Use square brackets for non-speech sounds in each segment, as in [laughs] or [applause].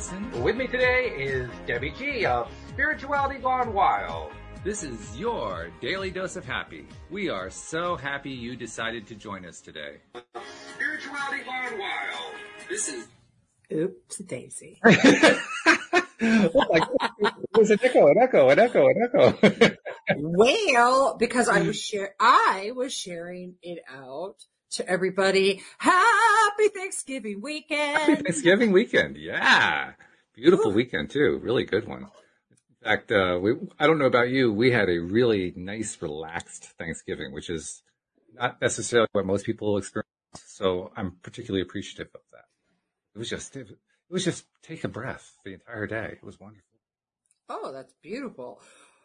Walt Thiessen. With me today is Debbie G of Spirituality Gone Wild. This is your daily dose of happy. We are so happy you decided to join us today. Spirituality Gone Wild. This is Oops, Daisy. [laughs] oh my God. There's an echo, an echo, an echo, an echo. well, because I was share, I was sharing it out to everybody. Happy Thanksgiving weekend. Happy Thanksgiving weekend. Yeah. Beautiful weekend too. Really good one. In fact, uh, we, I don't know about you. We had a really nice, relaxed Thanksgiving, which is not necessarily what most people experience. So I'm particularly appreciative of that. It was just, it, was just take a breath the entire day. It was wonderful. Oh, that's beautiful.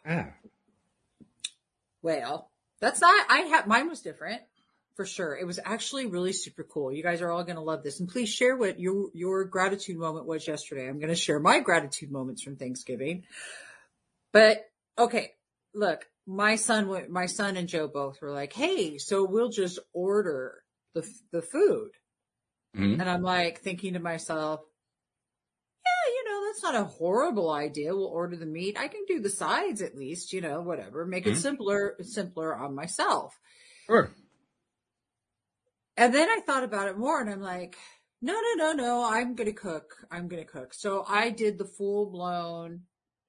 Yeah. Well, that's not, I have, mine was different for sure. It was actually really super cool. You guys are all going to love this. And please share what your, your gratitude moment was yesterday. I'm going to share my gratitude moments from Thanksgiving. But okay, look, my son, my son and Joe both were like, Hey, so we'll just order the, the food. Mm-hmm. And I'm like thinking to myself, yeah, you know, that's not a horrible idea. We'll order the meat. I can do the sides at least, you know, whatever, make mm-hmm. it simpler, simpler on myself. Sure. And then I thought about it more and I'm like, no, no, no, no, I'm going to cook. I'm going to cook. So I did the full blown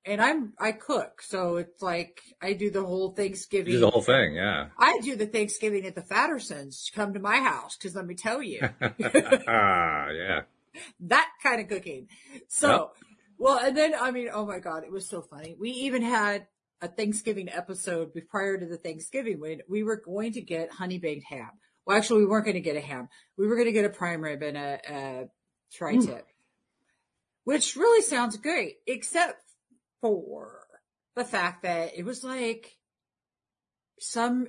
and I'm, I cook. So it's like, I do the whole Thanksgiving. You do the whole thing. Yeah. I do the Thanksgiving at the Fattersons. Come to my house. Cause let me tell you. Ah, [laughs] yeah. That kind of cooking. So, yep. well, and then, I mean, oh my God, it was so funny. We even had a Thanksgiving episode prior to the Thanksgiving when we were going to get honey baked ham. Well, actually, we weren't going to get a ham. We were going to get a prime rib and a, a tri-tip, mm. which really sounds great, except for the fact that it was like some,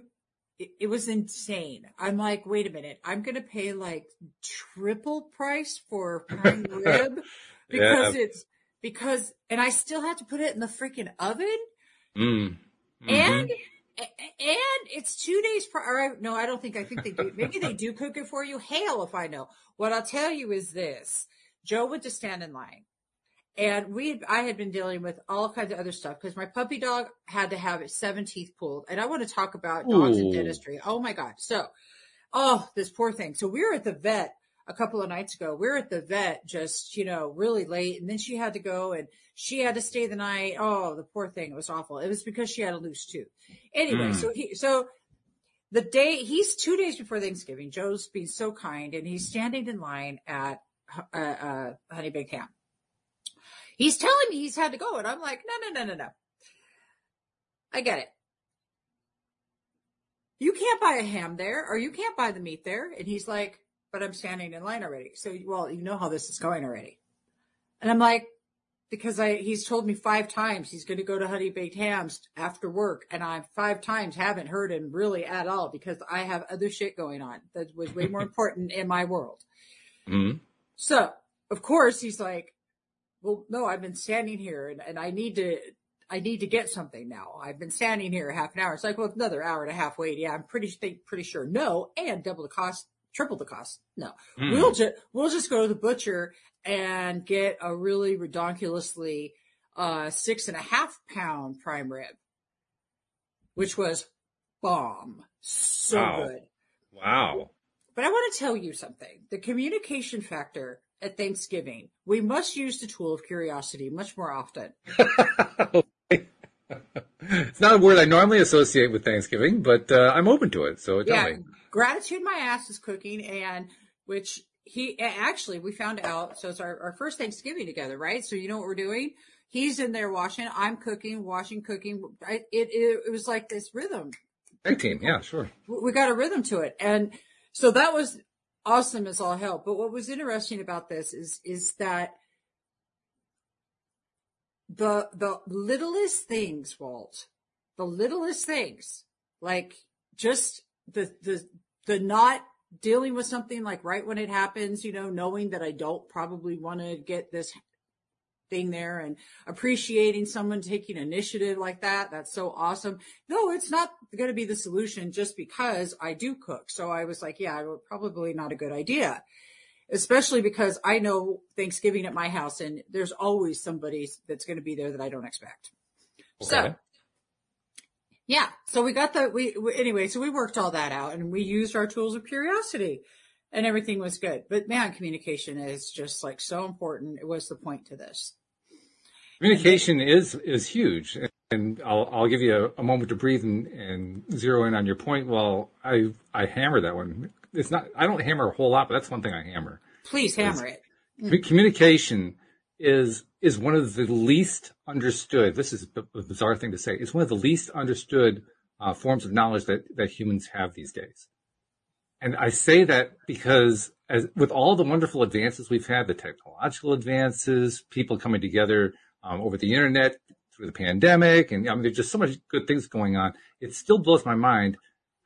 it, it was insane. I'm like, wait a minute, I'm going to pay like triple price for prime [laughs] rib because yeah. it's, because, and I still have to put it in the freaking oven. Mm. Mm-hmm. And and it's two days prior. No, I don't think. I think they do. Maybe they do cook it for you. Hail if I know. What I'll tell you is this: Joe went to stand in line, and we. I had been dealing with all kinds of other stuff because my puppy dog had to have its seven teeth pulled, and I want to talk about dogs Ooh. and dentistry. Oh my god! So, oh, this poor thing. So we were at the vet a couple of nights ago. We are at the vet just, you know, really late. And then she had to go and she had to stay the night. Oh, the poor thing. It was awful. It was because she had a loose tooth. Anyway, mm. so he, so the day he's two days before Thanksgiving, Joe's being so kind and he's standing in line at, uh, uh, Honey Baked Ham. He's telling me he's had to go. And I'm like, no, no, no, no, no. I get it. You can't buy a ham there or you can't buy the meat there. And he's like, but I'm standing in line already. So, well, you know how this is going already. And I'm like, because I, he's told me five times he's going to go to Honey Baked Hams after work. And I five times haven't heard him really at all because I have other shit going on that was way more [laughs] important in my world. Mm-hmm. So of course he's like, well, no, I've been standing here and, and I need to, I need to get something now. I've been standing here half an hour. It's like, well, another hour and a half wait. Yeah, I'm pretty, pretty sure no. And double the cost triple the cost. No, mm. we'll just we'll just go to the butcher and get a really redonkulously uh, six and a half pound prime rib, which was bomb, so wow. good. Wow. But I want to tell you something: the communication factor at Thanksgiving, we must use the tool of curiosity much more often. [laughs] it's not a word I normally associate with Thanksgiving, but uh, I'm open to it. So tell yeah, me. Gratitude My Ass is cooking, and which he actually we found out. So it's our, our first Thanksgiving together, right? So you know what we're doing? He's in there washing. I'm cooking, washing, cooking. I, it, it it was like this rhythm. Tag team, yeah, sure. We got a rhythm to it, and so that was awesome as all hell. But what was interesting about this is is that the the littlest things, Walt, the littlest things, like just the the the not dealing with something like right when it happens, you know, knowing that I don't probably want to get this thing there and appreciating someone taking initiative like that. That's so awesome. No, it's not going to be the solution just because I do cook. So I was like, yeah, probably not a good idea. especially because I know Thanksgiving at my house and there's always somebody that's going to be there that I don't expect. So Okay. Yeah, so we got the, we, we, anyway, so we worked all that out and we used our tools of curiosity and everything was good. But man, communication is just like so important. It was the point to this. Communication is is huge, and I'll I'll give you a, a moment to breathe and, and zero in on your point. While I I hammer that one. It's not I don't hammer a whole lot, but that's one thing I hammer. Please hammer it. Commu- Communication is is one of the least understood. This is a bizarre thing to say. It's one of the least understood uh, forms of knowledge that that humans have these days. And I say that because as with all the wonderful advances we've had, the technological advances, people coming together um, over the internet through the pandemic, and I mean, there's just so much good things going on. It still blows my mind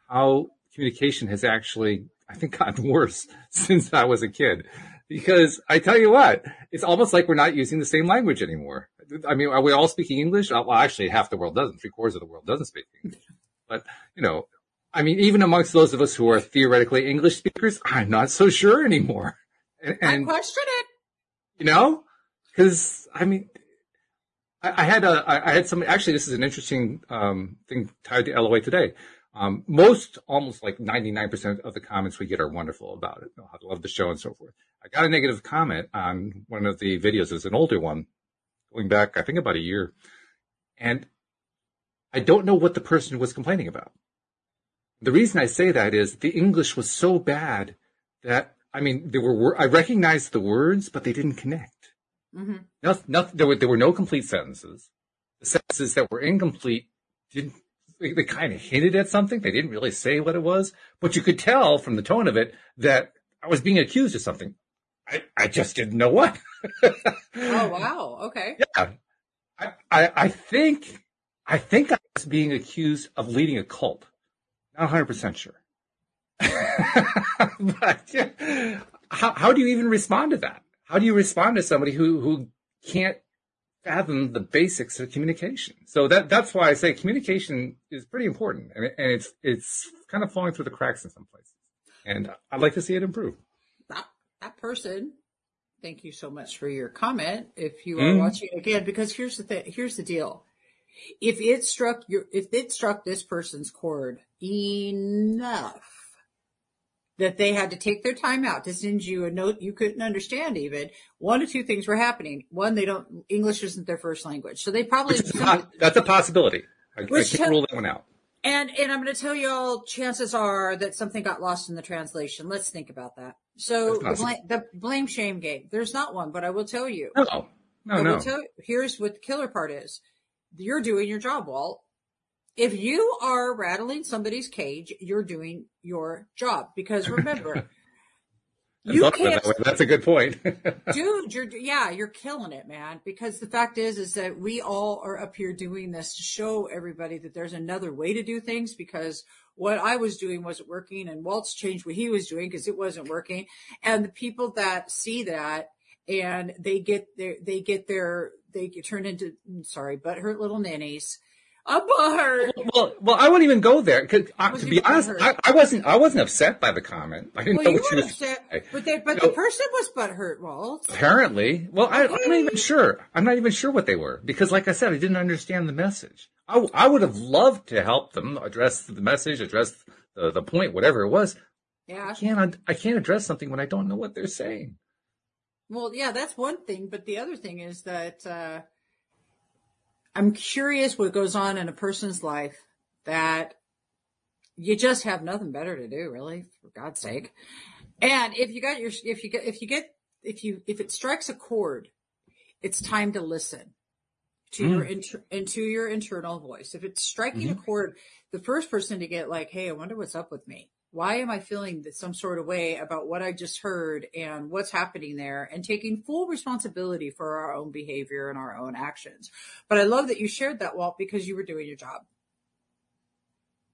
how communication has actually, I think, gotten [laughs] worse since I was a kid. Because I tell you what, it's almost like we're not using the same language anymore. I mean, are we all speaking English? Uh, Well, actually, half the world doesn't. Three quarters of the world doesn't speak English. But, you know, I mean, even amongst those of us who are theoretically English speakers, I'm not so sure anymore. And, I question it. you know, because I mean, I, I had a, I I had some. Actually, this is an interesting um, thing tied to LOA today. Um, most, almost like 99% of the comments we get are wonderful about it. Oh, I love the show and so forth. I got a negative comment on one of the videos. It's an older one, going back, I think about a year, and I don't know what the person was complaining about. The reason I say that is the English was so bad that I mean, there were I recognized the words, but they didn't connect. hmm Nothing, nothing, there were there were no complete sentences. The sentences that were incomplete didn't. They, they kind of hinted at something. They didn't really say what it was, but you could tell from the tone of it that I was being accused of something. I, I just didn't know what. Oh, wow. Okay. [laughs] Yeah, I, I I think I think I was being accused of leading a cult. Not 100 percent sure. [laughs] but yeah, how how do you even respond to that? How do you respond to somebody who who can't fathom the basics of communication? So that that's why I say communication is pretty important, and, it, and it's it's kind of falling through the cracks in some places. And I'd like to see it improve. that, that person thank you so much for your comment if you are Mhm. watching again because here's the thing here's the deal if it struck your if it struck this person's chord enough that they had to take their time out to send you a note you couldn't understand even one or two things were happening one they don't english isn't their first language so they probably a that's a possibility. I, I can't te- rule that one out. And and I'm going to tell you all, chances are that something got lost in the translation. Let's think about that. So the blame, the blame shame game. There's not one, but I will tell you. No, no, no. will tell you. Here's what the killer part is. You're doing your job, Walt. If you are rattling somebody's cage, you're doing your job. Because remember, [laughs] you thought of it can't that. That's a good point. [laughs] dude you're yeah you're killing it man because the fact is is that we all are up here doing this to show everybody that there's another way to do things because what i was doing wasn't working and walt's changed what he was doing because it wasn't working and the people that see that and they get their they get their they get turned into mm, sorry butthurt little ninnies a butthurt well, well, I wouldn't even go there. 'cause, uh, to be honest. I, I wasn't. I wasn't upset by the comment. I didn't well know what she were was. upset saying. but they but the person was butthurt walt Apparently, well, I, I'm not even sure. I'm not even sure what they were because, like I said, I didn't understand the message. I, I would have loved to help them address the message, address the, the point, whatever it was. yeah I can't. I can't address something when I don't know what they're saying. Well, yeah, that's one thing, but the other thing is that uh, I'm curious what goes on in a person's life that you just have nothing better to do, really, for God's sake. And if you got your, if you get, if you get, if you, if it strikes a chord, it's time to listen to mm. your inter, into your internal voice. If it's striking a mm-hmm. chord, the first person to get like, "Hey, I wonder what's up with me. Why am I feeling that some sort of way about what I just heard and what's happening there?" And taking full responsibility for our own behavior and our own actions. But I love that you shared that, Walt, because you were doing your job.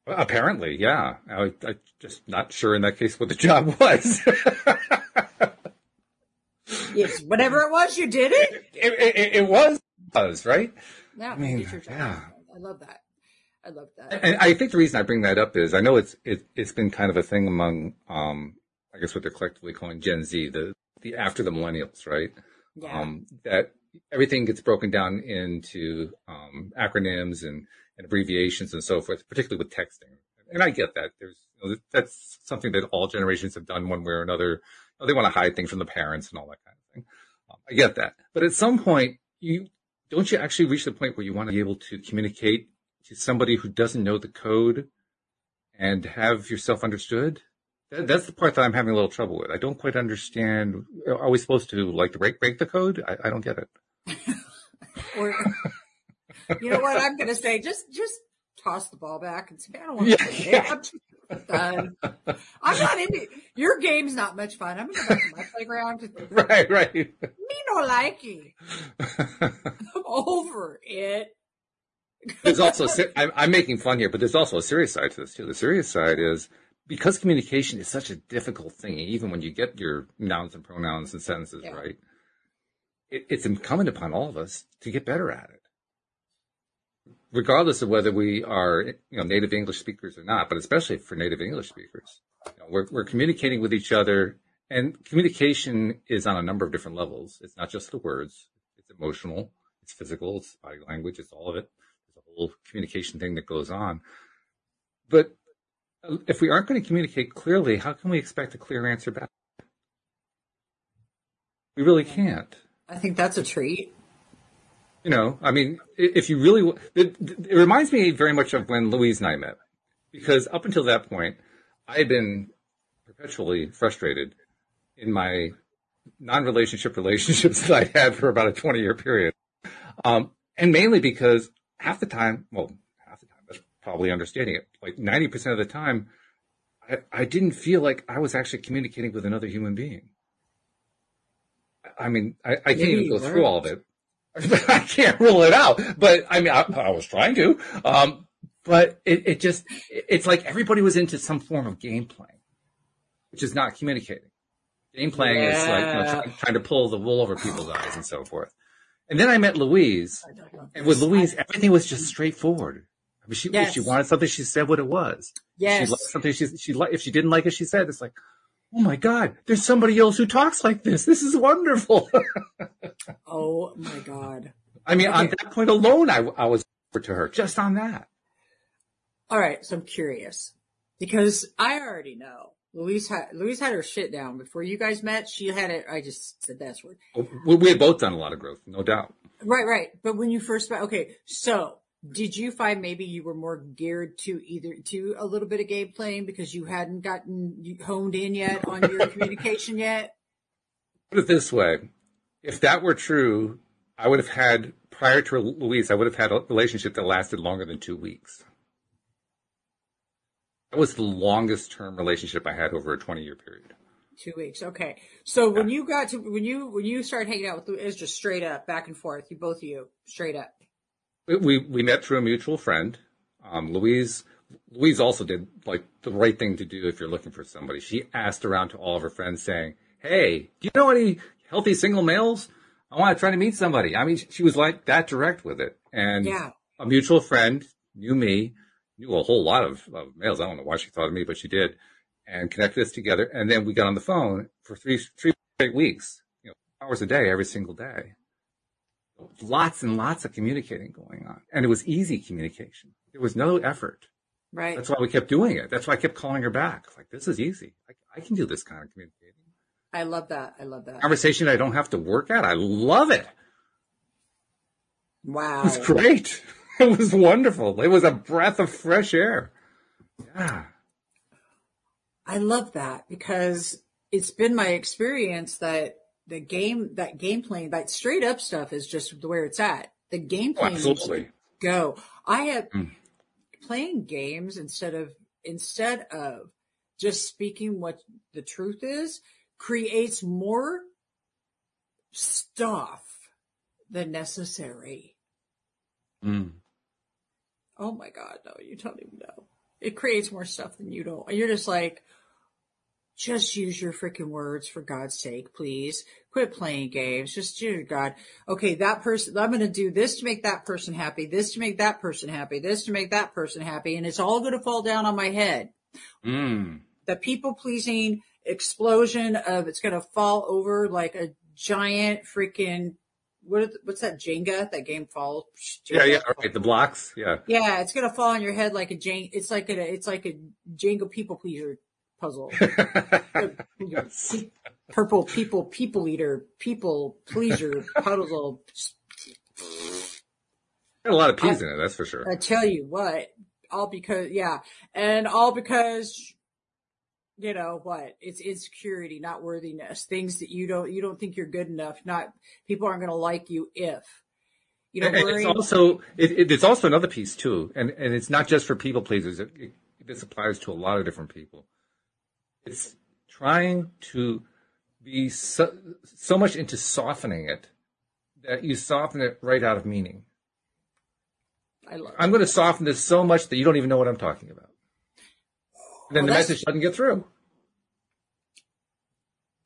Apparently, yeah. I, I just not sure in that case what the job was. [laughs] Yes, whatever it was, you did it. it, it, it was was right. Yeah, I mean, your job. yeah. I love that. I love that. And I think the reason I bring that up is I know it's it, it's been kind of a thing among um I guess what they're collectively calling Gen Z, the the after the millennials, right? Yeah. Um, that everything gets broken down into um, acronyms and, and abbreviations and so forth, particularly with texting. And I get that. There's you know, that's something that all generations have done one way or another. They want to hide things from the parents and all that kind of thing. Um, I get that, but at some point, you don't you actually reach the point where you want to be able to communicate to somebody who doesn't know the code and have yourself understood? That, that's the part that I'm having a little trouble with. I don't quite understand. Are we supposed to like break break the code? I, I don't get it. [laughs] or you know what I'm going to say? Just just toss the ball back and say I don't want to play. yeah. I'm done. I'm not into your game's not much fun. I'm going to go back to my playground. [laughs] right, right. Me no like it. I'm over it. There's also I'm, I'm making fun here, but there's also a serious side to this too. The serious side is because communication is such a difficult thing, even when you get your nouns and pronouns and sentences Yeah. right, it, it's incumbent upon all of us to get better at it, regardless of whether we are you know native English speakers or not. But especially for native English speakers, you know, we're we're communicating with each other, and communication is on a number of different levels. It's not just the words; it's emotional, it's physical, it's body language, it's all of it whole communication thing that goes on. But if we aren't going to communicate clearly, how can we expect a clear answer back? We really can't. I think that's a treat. You know, I mean, if you really, it, it reminds me very much of when Louise and I met, because up until that point, I had been perpetually frustrated in my non-relationship relationships [laughs] that I had for about a 20 year period. Um, and mainly because half the time, well, half the time, that's probably understating it. Like 90% of the time, I, I didn't feel like I was actually communicating with another human being. I- mean, I, I can't even go through all of it. [laughs] I can't rule it out, but I mean, I, I was trying to. Um, but it, it just, it's like everybody was into some form of game playing, which is not communicating. Game playing is like, you know, Yeah. trying to pull the wool over people's eyes and so forth. And then I met Louise, and with Louise, everything was just straightforward. I mean, she, if she wanted something, she said what it was. Yes. She liked something, she, she liked, if she didn't like it, she said, it's like, oh my God, there's somebody else who talks like this. This is wonderful. [laughs] Oh my God. I mean, on that point alone, I, I was over to her just on that. All right. So I'm curious because I already know Louise had, Louise had her shit down before you guys met. She had it. I just said that word. Oh, we, we had both done a lot of growth, no doubt. Right. Right. But when you first met, okay. So did you find maybe you were more geared to either to a little bit of game playing because you hadn't gotten honed in yet on your [laughs] communication yet? Put it this way. If that were true, I would have had, prior to Louise, I would have had a relationship that lasted longer than two weeks. That was the longest term relationship I had over a 20 year period. Two weeks. Okay. So when you got to, when you, when you started hanging out with it was just straight up back and forth. You both of you straight up. We, we, we met through a mutual friend. Um, Louise, Louise also did like the right thing to do if you're looking for somebody. She asked around to all of her friends saying, Hey, do you know any healthy single males? I want to try to meet somebody. I mean, she was like that direct with it. And Yeah. a mutual friend knew me, knew a whole lot of, of males. I don't know why she thought of me, but she did and connected us together. And then we got on the phone for three, three straight weeks, you know, hours a day, every single day. Lots and lots of communicating going on. And it was easy communication. There was no effort. Right. That's why we kept doing it. That's why I kept calling her back. Like, this is easy. I, I can do this kind of communicating. I love that. I love that. Conversation I don't have to work at. I love it. Wow. It's great. [laughs] It was wonderful. It was a breath of fresh air. Yeah. I love that because it's been my experience that the game, that game playing, that straight up stuff is just where it's at. The game Oh, playing to absolutely. go. I have Mm. playing games instead of instead of just speaking what the truth is creates more stuff than necessary. Mm. Oh my God, no, you don't even know. It creates more stuff than you don't. You're just like, just use your freaking words for God's sake, please. Quit playing games. Just, dear God. Okay, that person, I'm going to do this to make that person happy, this to make that person happy, this to make that person happy, and it's all going to fall down on my head. Mm. The people pleasing, explosion of it's going to fall over like a giant freaking what is, what's that Jenga? That game falls. Yeah, yeah, right. The blocks. Yeah. Yeah, it's gonna fall on your head like a Jenga. It's like a it's like a Jenga people pleaser puzzle. yes. [laughs] Purple people people eater people pleaser puzzle. Got a lot of peas in it, that's for sure. I tell you what, all because yeah, and all because you know what it's insecurity not worthiness things that you don't you don't think you're good enough not people aren't going to like you if you know And it's also it, it, it's also another piece too, and and it's not just for people pleasers. It, it, this applies to a lot of different people. It's trying to be so, so much into softening it that you soften it right out of meaning. I love I'm going to soften this so much that you don't even know what I'm talking about. Then Well, the message doesn't get through.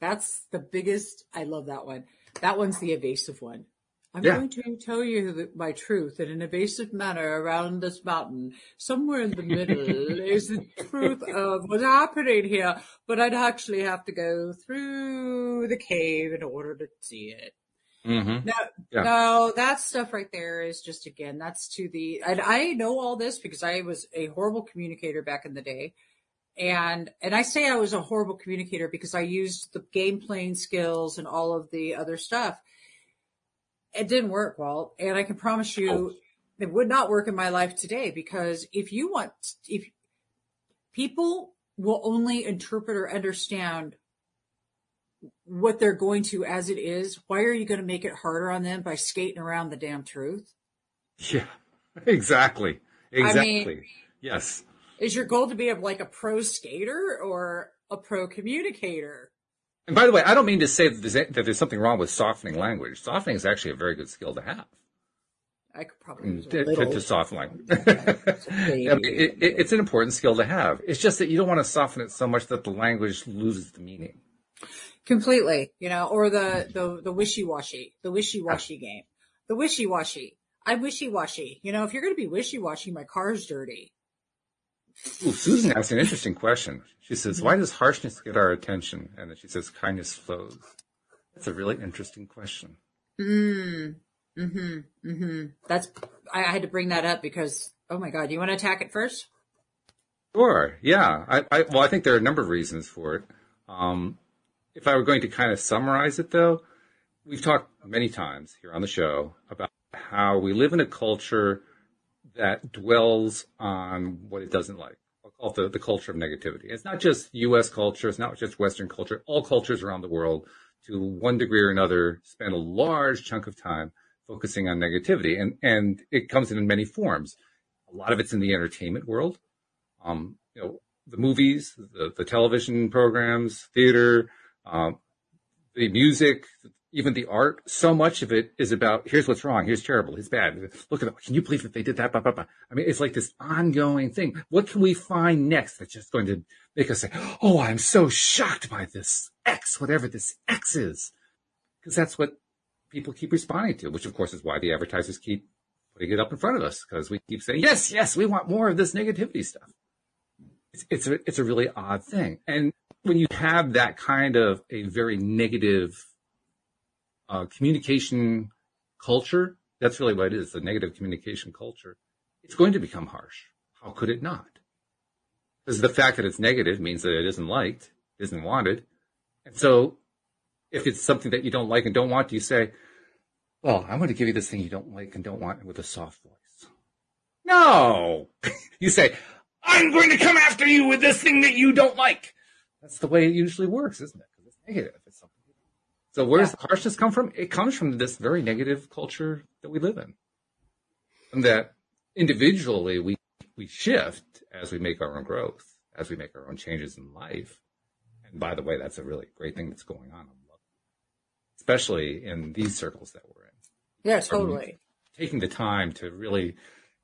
That's the biggest. I love that one. That one's the evasive one. I'm Yeah. going to tell you the, my truth in an evasive manner around this mountain. Somewhere in the middle is the truth of what's happening here, but I'd actually have to go through the cave in order to see it. Mm-hmm. No, Yeah. no, that stuff right there is just again, that's to the, and I know all this because I was a horrible communicator back in the day. And, and I say I was a horrible communicator because I used the game playing skills and all of the other stuff. It didn't work, Walt. And I can promise you it would not work in my life today because if you want, if people will only interpret or understand what they're going to as it is, why are you going to make it harder on them by skating around the damn truth? Yeah, [laughs] exactly. Exactly. yes. Is your goal to be a, like a pro skater or a pro communicator? And by the way, I don't mean to say that there's, that there's something wrong with softening language. Softening is actually a very good skill to have. I could probably To, to, to soften language. [laughs] I mean, it, it, it's an important skill to have. It's just that you don't want to soften it so much that the language loses the meaning. Completely, you know, or the, the, the wishy-washy, the wishy-washy game. The wishy-washy. I'm wishy-washy. You know, if you're going to be wishy-washy, my car's dirty. Ooh, Susan asked an interesting question. She says, why does harshness get our attention? And then she says, kindness flows. That's a really interesting question. Mm. Mm-hmm. Mm-hmm. That's, I, I had to bring that up because, oh my God, do you want to attack it first? Sure. Yeah. I, I, well, I think there are a number of reasons for it. Um, if I were going to kind of summarize it though, we've talked many times here on the show about how we live in a culture that dwells on what it doesn't like. I'll call it the, the culture of negativity. It's not just U.S. culture. It's not just Western culture. All cultures around the world, to one degree or another, spend a large chunk of time focusing on negativity, and and it comes in many forms. A lot of it's in the entertainment world. Um, you know, the movies, the, the television programs, theater, um, the music, even the art. So much of it is about here's what's wrong, here's terrible, here's bad. Look at it. Can you believe that they did that? Blah, blah, blah. I mean, it's like this ongoing thing. What can we find next that's just going to make us say, "Oh, I'm so shocked by this X, whatever this X is," because that's what people keep responding to. Which, of course, is why the advertisers keep putting it up in front of us because we keep saying, "Yes, yes, we want more of this negativity stuff." It's it's a, it's a really odd thing, and when you have that kind of a very negative uh, communication culture, that's really what it is, the negative communication culture. It's going to become harsh. How could it not? Because the fact that it's negative means that it isn't liked, isn't wanted. And so if it's something that you don't like and don't want, you say, well, I'm going to give you this thing you don't like and don't want with a soft voice. No! [laughs] you say, I'm going to come after you with this thing that you don't like. That's the way it usually works, isn't it? Because it's negative. It's. So where does the harshness come from? It comes from this very negative culture that we live in. And that individually we, we shift as we make our own growth, as we make our own changes in life. And by the way, that's a really great thing that's going on. Love. Especially in these circles that we're in Yeah, totally. taking the time to really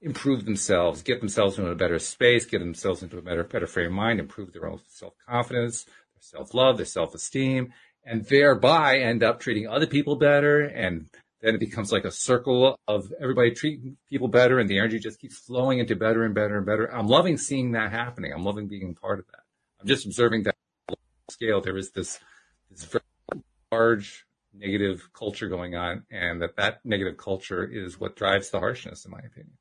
improve themselves, get themselves into a better space, get themselves into a better, better frame of mind, improve their own self-confidence, their self-love, their self-esteem, and thereby end up treating other people better. And then it becomes like a circle of everybody treating people better and the energy just keeps flowing into better and better and better. I'm loving seeing that happening. I'm loving being part of that. I'm just observing that scale, there is this, this very large negative culture going on and that that negative culture is what drives the harshness, in my opinion.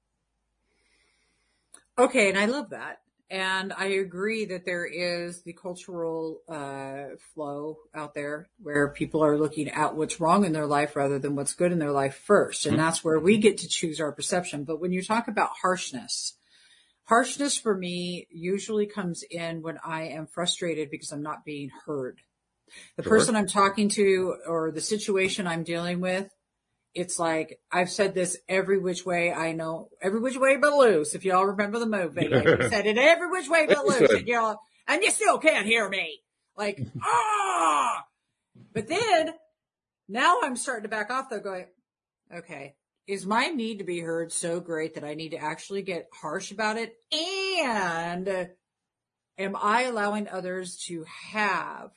Okay. And I love that. And I agree that there is the cultural uh, flow out there where people are looking at what's wrong in their life rather than what's good in their life first. And that's where we get to choose our perception. But when you talk about harshness, harshness for me usually comes in when I am frustrated because I'm not being heard. The Sure. person I'm talking to or the situation I'm dealing with it's like I've said this every which way I know, every which way but loose. If y'all remember the movie, like we [laughs] said it every which way but loose, and y'all, and you still can't hear me. Like [laughs] ah, but then now I'm starting to back off though, going, okay, is my need to be heard so great that I need to actually get harsh about it, and am I allowing others to have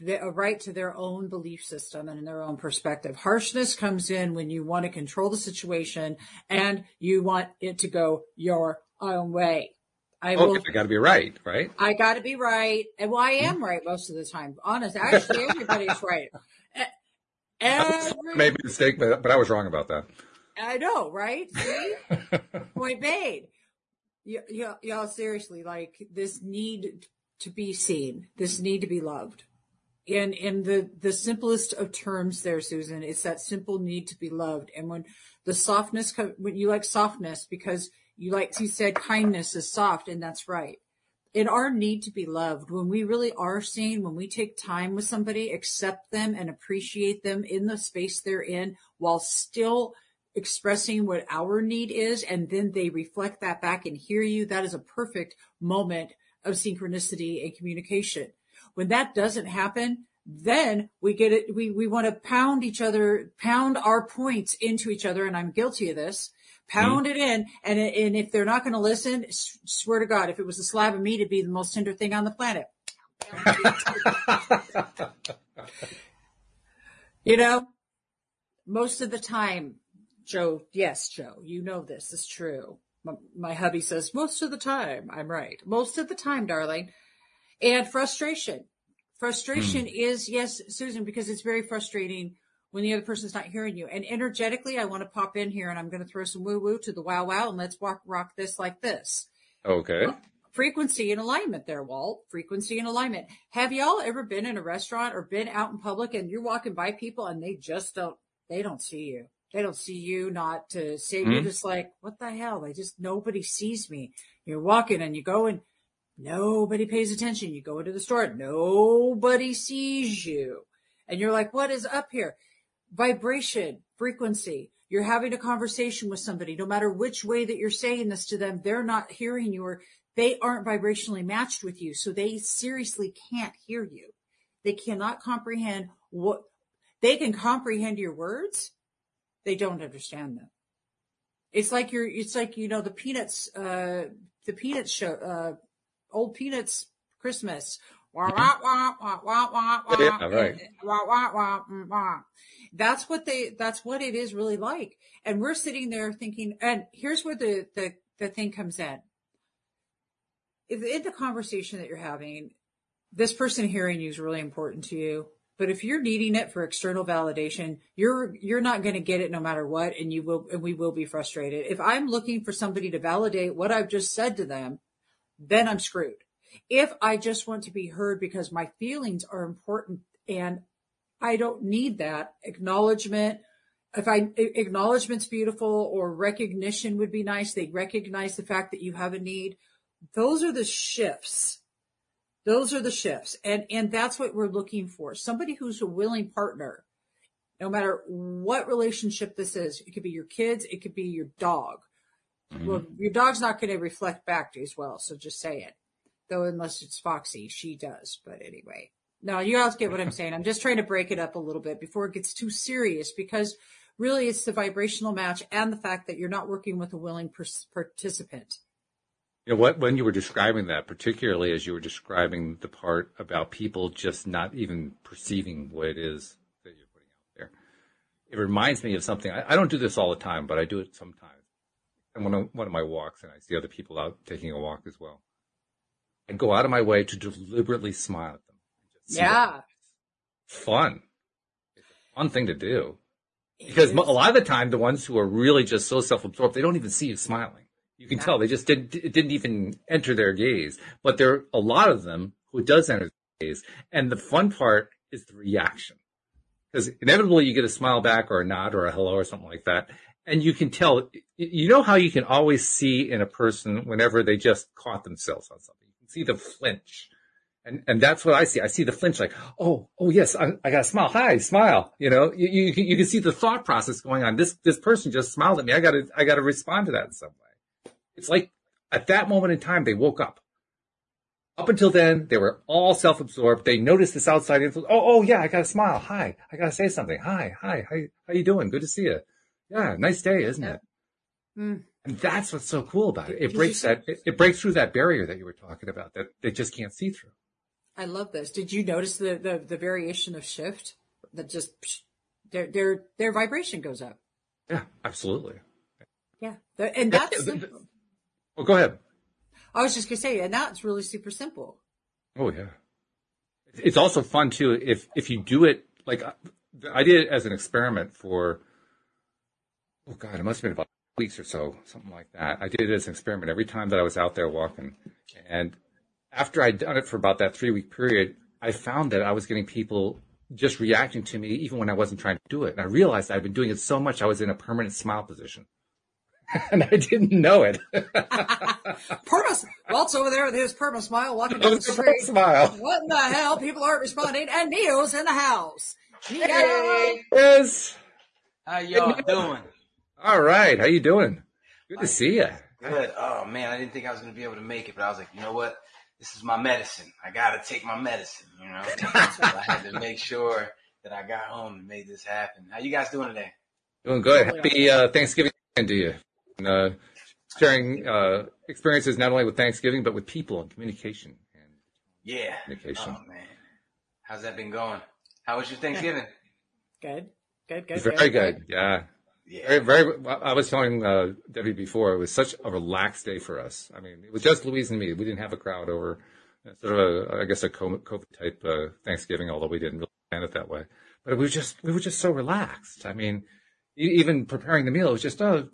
the, a right to their own belief system and in their own perspective. Harshness comes in when you want to control the situation and you want it to go your own way. I oh, will, I got to be right, right? I got to be right. And well, I am mm-hmm. right most of the time. Honest, actually, everybody's right. [laughs] Every, Made a mistake, but, but I was wrong about that. I know, right? See? [laughs] Point made. Y- y- y'all seriously, like this need to be seen, this need to be loved. In in the the simplest of terms, there, Susan, it's that simple need to be loved. And when the softness, when you like softness, because you like you said, kindness is soft, and that's right. In our need to be loved, when we really are seen, when we take time with somebody, accept them and appreciate them in the space they're in, while still expressing what our need is and then they reflect that back and hear you that is a perfect moment of synchronicity and communication when that doesn't happen then we get it we we want to pound each other pound our points into each other and i'm guilty of this pound it in and and if they're not going to listen swear to god if it was a slab of meat it'd be the most tender thing on the planet you know most of the time Joe, yes, Joe, you know this is true. My, my hubby says, most of the time, I'm right. Most of the time, darling. And frustration. Frustration is, yes, Susan, because it's very frustrating when the other person's not hearing you. And energetically, I want to pop in here and I'm going to throw some woo woo to the wow wow and let's walk, rock this like this. Okay. Frequency and alignment there, Walt. Frequency and alignment. Have y'all ever been in a restaurant or been out in public and you're walking by people and they just don't, they don't see you. They don't see you, not to say, you're Mhm. just like, what the hell? They just, nobody sees me. You're walking and you go and nobody pays attention. You go into the store, nobody sees you. And you're like, what is up here? Vibration, frequency. You're having a conversation with somebody, no matter which way that you're saying this to them, they're not hearing you or they aren't vibrationally matched with you. So they seriously can't hear you. They cannot comprehend what they can comprehend your words. They don't understand them. It's like you're, it's like, you know, the peanuts, uh, the peanuts show, uh, old peanuts Christmas. Wah, wah, wah, wah, wah, wah, wah, Yeah, right. wah, wah, wah, wah. That's what they, that's what it is really like. And we're sitting there thinking, and here's where the, the, the thing comes in. If in the conversation that you're having, this person hearing you is really important to you. But if you're needing it for external validation, you're you're not going to get it no matter what, and you will and we will be frustrated. If I'm looking for somebody to validate what I've just said to them, then I'm screwed. If I just want to be heard because my feelings are important and I don't need that acknowledgement. If I acknowledgement's beautiful or recognition would be nice, they recognize the fact that you have a need. Those are the shifts those are the shifts. And, and that's what we're looking for. Somebody who's a willing partner, no matter what relationship this is. It could be your kids. It could be your dog. Mm-hmm. Well, your dog's not going to reflect back to you as well. So just say it. Though unless it's Foxy, she does. But anyway, no, you guys get what I'm saying. I'm just trying to break it up a little bit before it gets too serious because really it's the vibrational match and the fact that you're not working with a willing pers- participant. You know what? When you were describing that, particularly as you were describing the part about people just not even perceiving what it is that you're putting out there, it reminds me of something. I, I don't do this all the time, but I do it sometimes. And one of one of my walks, and I see other people out taking a walk as well. I'd go out of my way to deliberately smile at them. Yeah. Fun. It's a fun thing to do. Because a lot of the time, the ones who are really just so self-absorbed, they don't even see you smiling. You can Yeah. tell they just didn't, it didn't even enter their gaze. But there are a lot of them who it does enter their gaze. And the fun part is the reaction. Because inevitably you get a smile back or a nod or a hello or something like that. And you can tell, you know how you can always see in a person whenever they just caught themselves on something. You can see the flinch. And, and that's what I see. I see the flinch like, oh, oh yes, I, I got to smile. Hi, smile. You know, you, you, can- you can see the thought process going on. This, this person just smiled at me. I got to, I got to respond to that in some way. It's like at that moment in time, they woke up. Up until then, they were all self-absorbed. They noticed this outside influence. Oh, oh yeah, I got to smile. Hi, I got to say something. Hi, hi, how, how you doing? Good to see you. Yeah, nice day, isn't it? Mm. And that's what's so cool about it. It breaks that, it, it breaks through that barrier that you were talking about that they just can't see through. I love this. Did you notice the, the, the variation of shift that just their their their vibration goes up? Yeah, absolutely. Yeah, and that's Yeah, the-. Well, go ahead. I was just gonna say, and that's really super simple. Oh yeah. It's also fun too if if you do it like I did it as an experiment for oh god it must have been about weeks or so something like that. I did it as an experiment every time that I was out there walking, and after I'd done it for about that three week period, I found that I was getting people just reacting to me even when I wasn't trying to do it, and I realized I'd been doing it so much I was in a permanent smile position. [laughs] And I didn't know it. [laughs] Perma, Walt's over there with his perma smile walking down the street. smile. What in the hell? People aren't responding, and Neo's in the house. Neo! Hey, Yes. how y'all doing? All right. How you doing? Good to see you. Good. Oh man, I didn't think I was gonna be able to make it, but I was like, you know what? This is my medicine. I gotta take my medicine. You know, [laughs] so I had to make sure that I got home and made this happen. How you guys doing today? Doing good. Happy uh, Thanksgiving to you. And, uh, sharing uh, experiences not only with Thanksgiving but with people and communication. And Yeah. Communication. Oh man, how's that been going? How was your Thanksgiving? Good, good, good. it's very good. Yeah. Yeah. Very, very. I was telling uh, Debbie before it was such a relaxed day for us. I mean, it was just Louise and me. We didn't have a crowd over. Sort of, a, I guess, a COVID type uh, Thanksgiving, although we didn't really plan it that way. But it was just, we were just so relaxed. I mean, even preparing the meal, it was just, oh,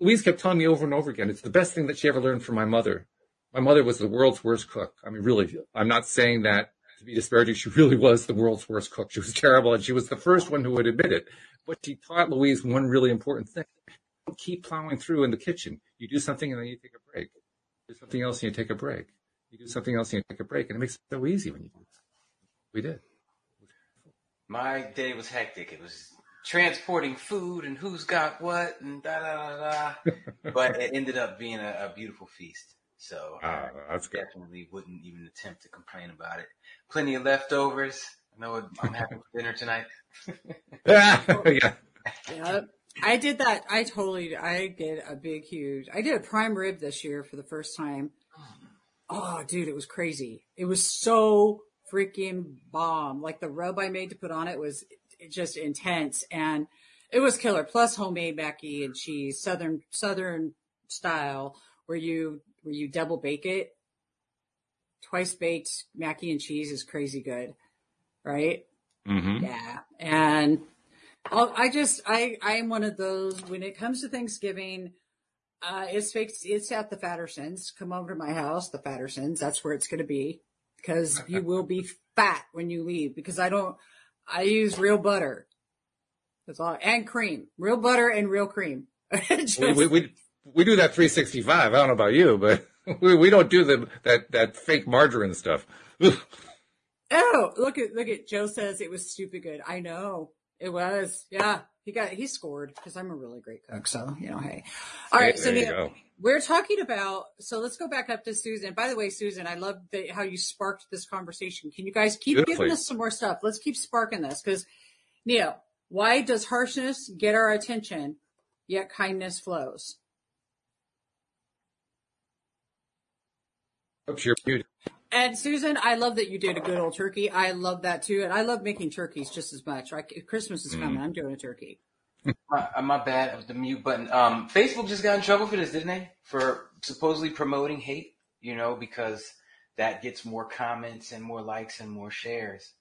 Louise kept telling me over and over again, it's the best thing that she ever learned from my mother. My mother was the world's worst cook. I mean, really, I'm not saying that to be disparaging. She really was the world's worst cook. She was terrible, and she was the first one who would admit it. But she taught Louise one really important thing. Don't keep plowing through in the kitchen. You do something and then you take a break. You do something else and you take a break. You do something else and you take a break. And it makes it so easy when you do that. We did. My day was hectic. It was transporting food and who's got what and da da da da. [laughs] but it ended up being a, a beautiful feast. So Ah, that's good. definitely wouldn't even attempt to complain about it. Plenty of leftovers. I know what I'm having for [laughs] dinner tonight. [laughs] yeah. Yeah. I did that. I totally, I did a big, huge, I did a prime rib this year for the first time. Oh, dude, it was crazy. It was so freaking bomb. Like the rub I made to put on it was just intense and it was killer. Plus homemade mac and cheese, southern, southern style where you, where you double bake it. Twice baked mac and cheese is crazy good. Right? hmm Yeah. And I'll, I just, I, I'm one of those, when it comes to Thanksgiving, uh, it's fixed, it's at the Fattersons. Come over to my house, the Fattersons. That's where it's going to be because you will be fat when you leave because I don't, I use real butter. That's all. And cream, real butter and real cream. Just- [laughs] We, we, we, we do that 365. I don't know about you, but [laughs] we, we don't do the, that, that fake margarine stuff. [laughs] Oh, look at look at Joe says it was stupid good. I know it was. Yeah, he got he scored because I'm a really great cook. So you know, hey. All right, so you Neo, go. we're talking about. So let's go back up to Susan. By the way, Susan, I love the, how you sparked this conversation. Can you guys keep giving us some more stuff? Let's keep sparking this because Neo, why does harshness get our attention, yet kindness flows? Oops, you're muted. And Susan, I love that you did a good old turkey. I love that too, and I love making turkeys just as much. I, Christmas is coming. I'm doing a turkey. [laughs] My, uh, my bad. It was the mute button. Um, Facebook just got in trouble for this, didn't they? For supposedly promoting hate. You know, because that gets more comments and more likes and more shares.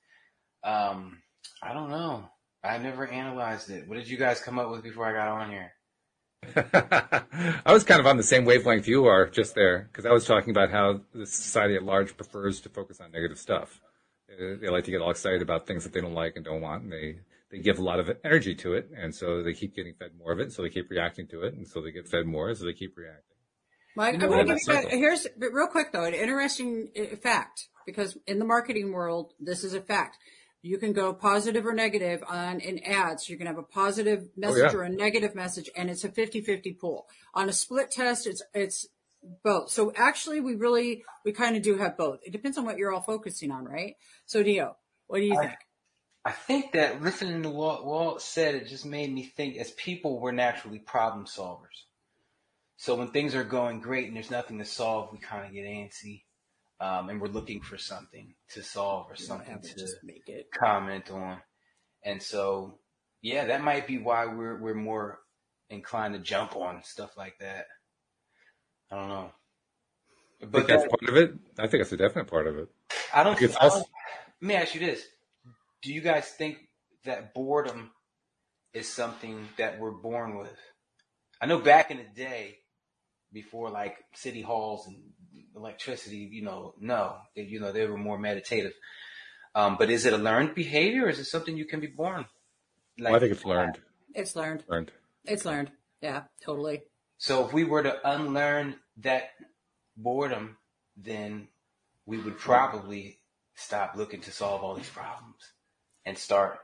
Um, I don't know. I never analyzed it. What did you guys come up with before I got on here? [laughs] I was kind of on the same wavelength you are just there because I was talking about how the society at large prefers to focus on negative stuff. They, they like to get all excited about things that they don't like and don't want, and they they give a lot of energy to it, and so they keep getting fed more of it, so they keep reacting to it, and so they get fed more, so they keep reacting. Mike, know going to give you, a- here's but real quick though, an interesting uh, fact because in the marketing world, this is a fact. You can go positive or negative on in ads. You can have a positive oh, message yeah. or a negative message, and it's a 50-50 pool. On a split test, it's it's both. So actually, we really we kind of do have both. It depends on what you're all focusing on, right? So Neo, what do you I- think? I think that listening to what Walt said, it just made me think as people, we're naturally problem solvers. So when things are going great and there's nothing to solve, we kind of get antsy. Um, and we're looking for something to solve or something to to just make it. comment on. And so, yeah, that might be why we're, we're more inclined to jump on stuff like that. I don't know. I think But that's that- part of it. I think it's a definite part of it. I don't. It's I don't- let me ask you this: Do you guys think that boredom is something that we're born with? I know back in the day, before like city halls and electricity, you know, no, they, you know, they were more meditative. Um, but is it a learned behavior, or is it something you can be born? Like, Well, I think it's learned. It's learned. Learned. It's learned. Yeah, totally. So if we were to unlearn that boredom, then we would probably stop looking to solve all these problems and start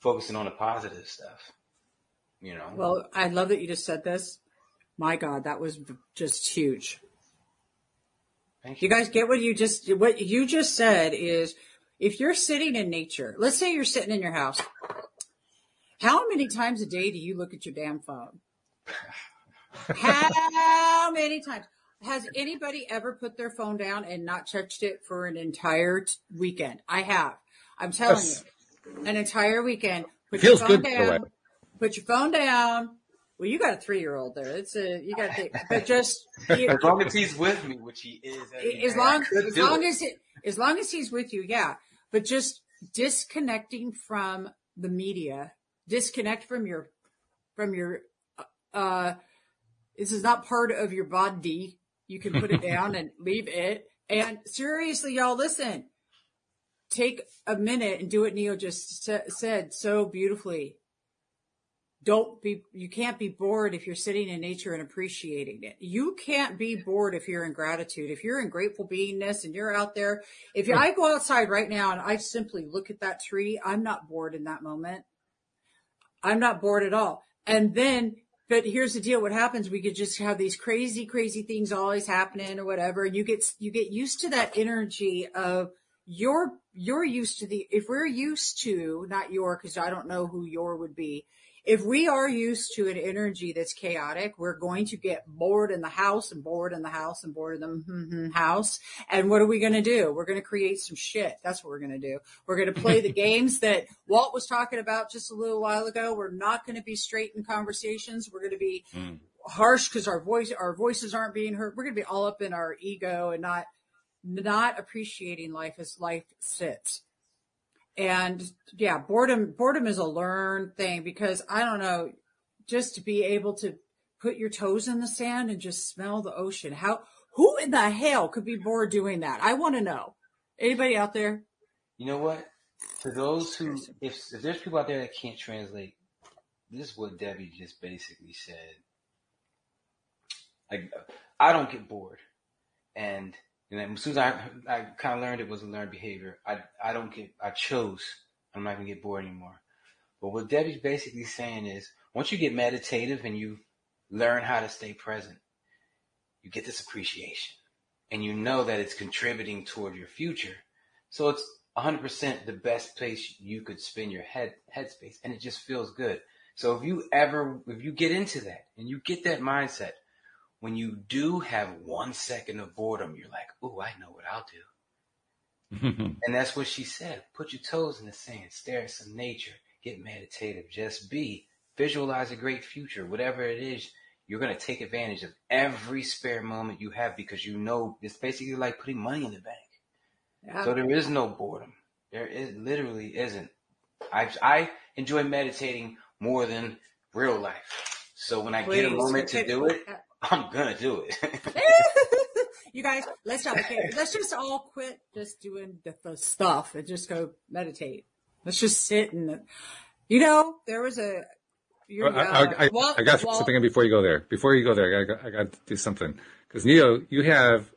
focusing on the positive stuff. You know, Well, I love that you just said this. My God, that was just huge. Thank You guys get what you just what you just said is if you're sitting in nature, let's say you're sitting in your house. How many times a day do you look at your damn phone? How many times? Has anybody ever put their phone down and not touched it for an entire t- weekend? I have. I'm telling Yes. you, an entire weekend. Put Feels your phone good, by the way. down. Put your phone down. Well, you got a three year old there. It's a you got to think, but just [laughs] you- as long as he's with me, which he is, as long as long it. as it as long as he's with you, yeah. But just disconnecting from the media, disconnect from your from your uh this is not part of your body. You can put it [laughs] down and leave it. And seriously, y'all, listen. Take a minute and do what Neo just sa- said so beautifully. Don't be, you can't be bored if you're sitting in nature and appreciating it. You can't be bored if you're in gratitude. If you're in grateful beingness and you're out there, if hmm. I go outside right now and I simply look at that tree, I'm not bored in that moment. I'm not bored at all. And then, but here's the deal. What happens? We could just have these crazy, crazy things always happening or whatever. And you get, you get used to that energy of you're, you're used to the, if we're used to, not your, cause I don't know who your would be. If we are used to an energy that's chaotic, we're going to get bored in the house and bored in the house and bored in the house. And what are we going to do? We're going to create some shit. That's what we're going to do. We're going to play the [laughs] games that Walt was talking about just a little while ago. We're not going to be straight in conversations. We're going to be Mm. harsh because our voice, our voices aren't being heard. We're going to be all up in our ego and not, not appreciating life as life sits. And yeah, boredom, boredom is a learned thing because I don't know, just to be able to put your toes in the sand and just smell the ocean. How, who in the hell could be bored doing that? I want to know. Anybody out there? You know what? To those who, if, if there's people out there that can't translate, this is what Debbie just basically said. Like, I don't get bored. And, and then as soon as I, I kind of learned it was a learned behavior, I, I don't get, I chose, I'm not going to get bored anymore. But what Debbie's basically saying is, once you get meditative and you learn how to stay present, you get this appreciation and you know that it's contributing toward your future. So it's 100% the best place you could spend your head headspace and it just feels good. So if you ever, if you get into that and you get that mindset, when you do have one second of boredom, you're like, oh, I know what I'll do. [laughs] And that's what she said. Put your toes in the sand, stare at some nature, get meditative, just be, visualize a great future, whatever it is you're going to take advantage of every spare moment you have because you know it's basically like putting money in the bank. Yeah. So there is no boredom. There is literally isn't. I I enjoy meditating more than real life. So when I get a moment to do it, I'm gonna do it. [laughs] you guys, let's not. Okay, let's just all quit just doing the, the stuff and just go meditate. Let's just sit and, you know, there was a. You're, I, I, I, uh, I got well, something before you go there. Before you go there, I got, I got to do something because Neo, you have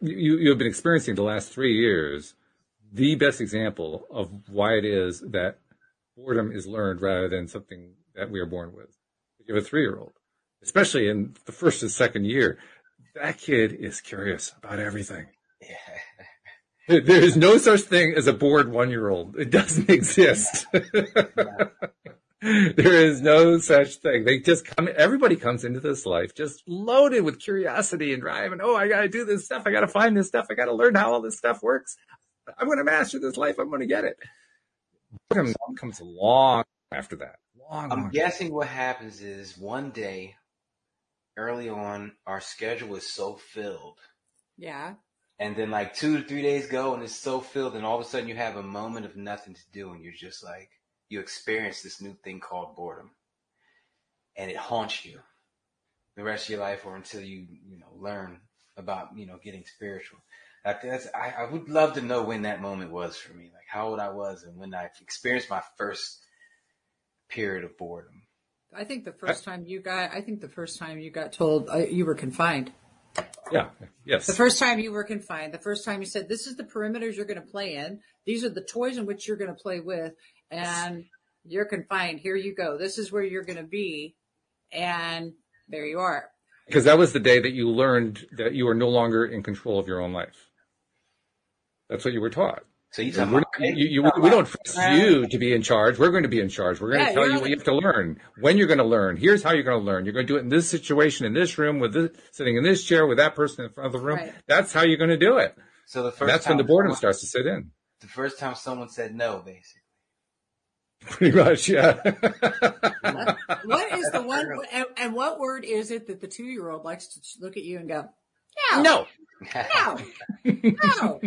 you you have been experiencing the last three years the best example of why it is that boredom is learned rather than something that we are born with. You have a three year old, especially in the first and second year. That kid is curious about everything. yeah. There is no such thing as a bored one year old. It doesn't exist. [laughs] there is no such thing. They just come, everybody comes into this life just loaded with curiosity and drive and, oh, I got to do this stuff. I got to find this stuff. I got to learn how all this stuff works. I'm going to master this life. I'm going to get it. Boredom comes long after that. Long, I'm long. guessing what happens is one day, early on, our schedule is so filled, Yeah. and then like two to three days go, and it's so filled, and all of a sudden you have a moment of nothing to do, and you're just like you experience this new thing called boredom, and it haunts you the rest of your life, or until you you know learn about you know getting spiritual. I, that's, I, I would love to know when that moment was for me, like how old I was, and when I experienced my first period of boredom. I think the first time you got, I think the first time you got told uh, you were confined. Yeah. Yes. The first time you were confined, the first time you said, this is the perimeters you're going to play in. These are the toys in which you're going to play with and you're confined. Here you go. This is where you're going to be. And there you are. because that was the day that you learned that you are no longer in control of your own life. That's what you were taught. So We're not- you, you, we don't force you to be in charge. We're going to be in charge. We're going Yeah, to tell you're you what you have to learn, when you're going to learn. Here's how you're going to learn. You're going to do it in this situation, in this room, with this, sitting in this chair, with that person in front of the room. Right. That's how you're going to do it. So the first And that's when the boredom someone- starts to sit in. The first time someone said no, basically. Pretty much, yeah. What is the [laughs] one, and, and what word is it that the two year old likes to look at you and go, no, no. no, [laughs] no,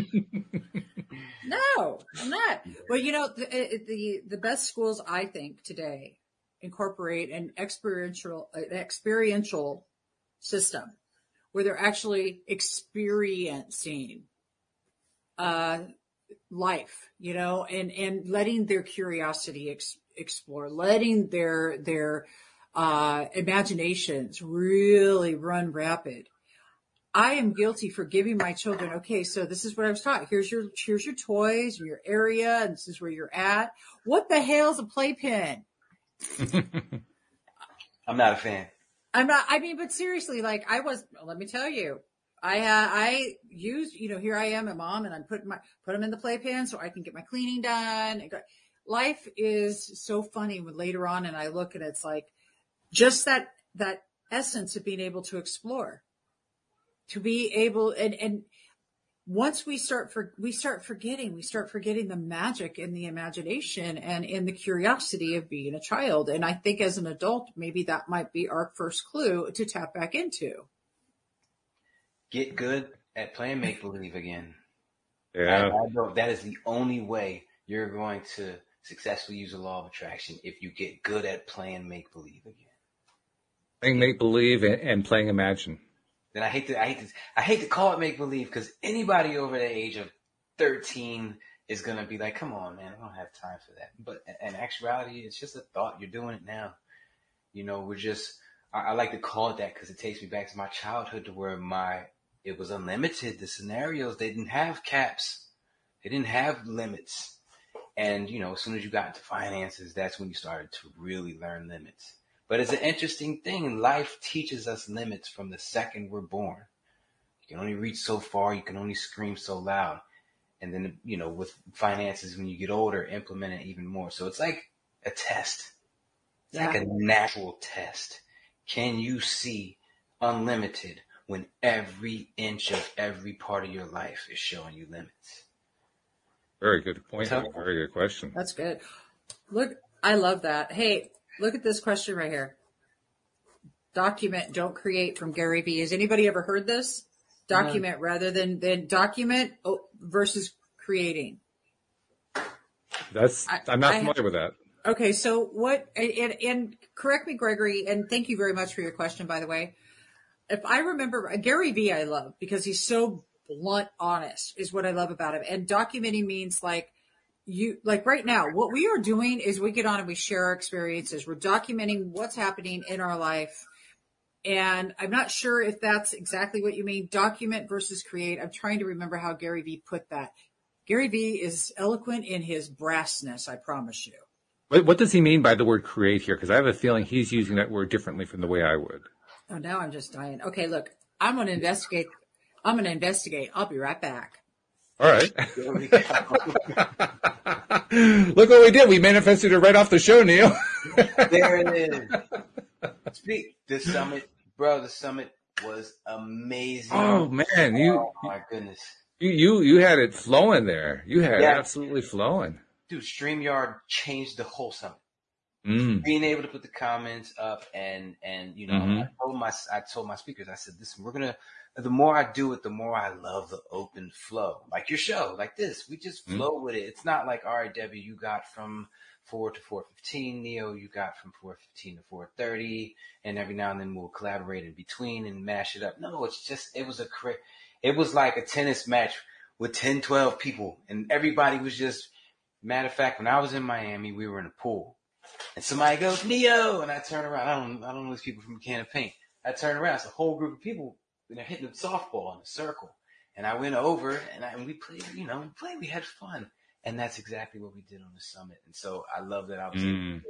no, I'm not. Well, you know, the, the, the best schools I think today incorporate an experiential, an experiential system where they're actually experiencing, uh, life, you know, and, and letting their curiosity ex- explore, letting their, their, uh, imaginations really run rapid. I am guilty for giving my children, okay, so this is what I was taught. Here's your, here's your toys, your area, and this is where you're at. What the hell's a playpen? [laughs] I'm not a fan. I'm not, I mean, but seriously, like I was, let me tell you, I, uh, I use, you know, here I am a mom and I'm putting my, put them in the playpen so I can get my cleaning done. Life is so funny when later on and I look and it's like just that, that essence of being able to explore, to be able, and, and once we start for, we start forgetting, we start forgetting the magic in the imagination and in the curiosity of being a child. And I think as an adult, maybe that might be our first clue to tap back into. Get good at playing make believe again. I, yeah. I know that is the only way you're going to successfully use the law of attraction if you get good at playing make believe again. Playing make believe and, and playing imagine. Then I hate to I hate to I hate to call it make believe because anybody over the age of 13 is gonna be like, come on, man, I don't have time for that. But in actuality, it's just a thought. You're doing it now. You know, we're just. I, I like to call it that because it takes me back to my childhood to where my it was unlimited. The scenarios they didn't have caps. They didn't have limits. And you know, as soon as you got into finances, that's when you started to really learn limits. But it's an interesting thing. Life teaches us limits from the second we're born. You can only reach so far. You can only scream so loud. And then, you know, with finances, when you get older, implement it even more. So it's like a test. It's like a natural test. Can you see unlimited when every inch of every part of your life is showing you limits? Very good point. Very good question. That's good. Look, I love that. Hey, look at this question right here. document, don't create from Gary Vee. Has anybody ever heard this? Document rather than, than document oh, versus creating. That's I- I'm not I have- familiar with that. Okay, so what, and, and correct me, Gregory, and thank you very much for your question, by the way. If I remember, Gary Vee I love because he's so blunt, honest is what I love about him. And documenting means like you, like right now, what we are doing is we get on and we share our experiences. We're documenting what's happening in our life. And I'm not sure if that's exactly what you mean, document versus create. I'm trying to remember how Gary Vee put that. Gary Vee is eloquent in his brassness, I promise you. What, what does he mean by the word create here? Because I have a feeling he's using that word differently from the way I would. Oh, now I'm just dying. Okay, look, I'm going to investigate. I'm going to investigate. I'll be right back. All right. There we go. Look what we did. We manifested it right off the show, Neo. [laughs] there it is. Speak. The summit, bro. The summit was amazing. oh man, you Oh, my goodness, you you you had it flowing there. You had it Yeah. absolutely flowing. dude! Streamyard changed the whole summit. Mm. Being able to put the comments up and and you know, Mhm. I told my I told my speakers, I said, listen, we're gonna. The more I do it, the more I love the open flow, like your show, like this. We just Mhm. flow with it. It's not like, all right, Debbie, you got from four to four fifteen. Neo, you got from four fifteen to four thirty, and every now and then we'll collaborate in between and mash it up. No, it's just it was a it was like a tennis match with 10, 12 people, and everybody was just. Matter of fact, when I was in Miami, we were in a pool, and somebody goes Neo, and I turn around. I don't I don't know these people from a Can of Paint. I turn around, it's a whole group of people, and they're hitting a softball in a circle. And I went over, and, I, and we played. You know, we played. We had fun. And that's exactly what we did on the summit. And so I love that I was able Mm. to,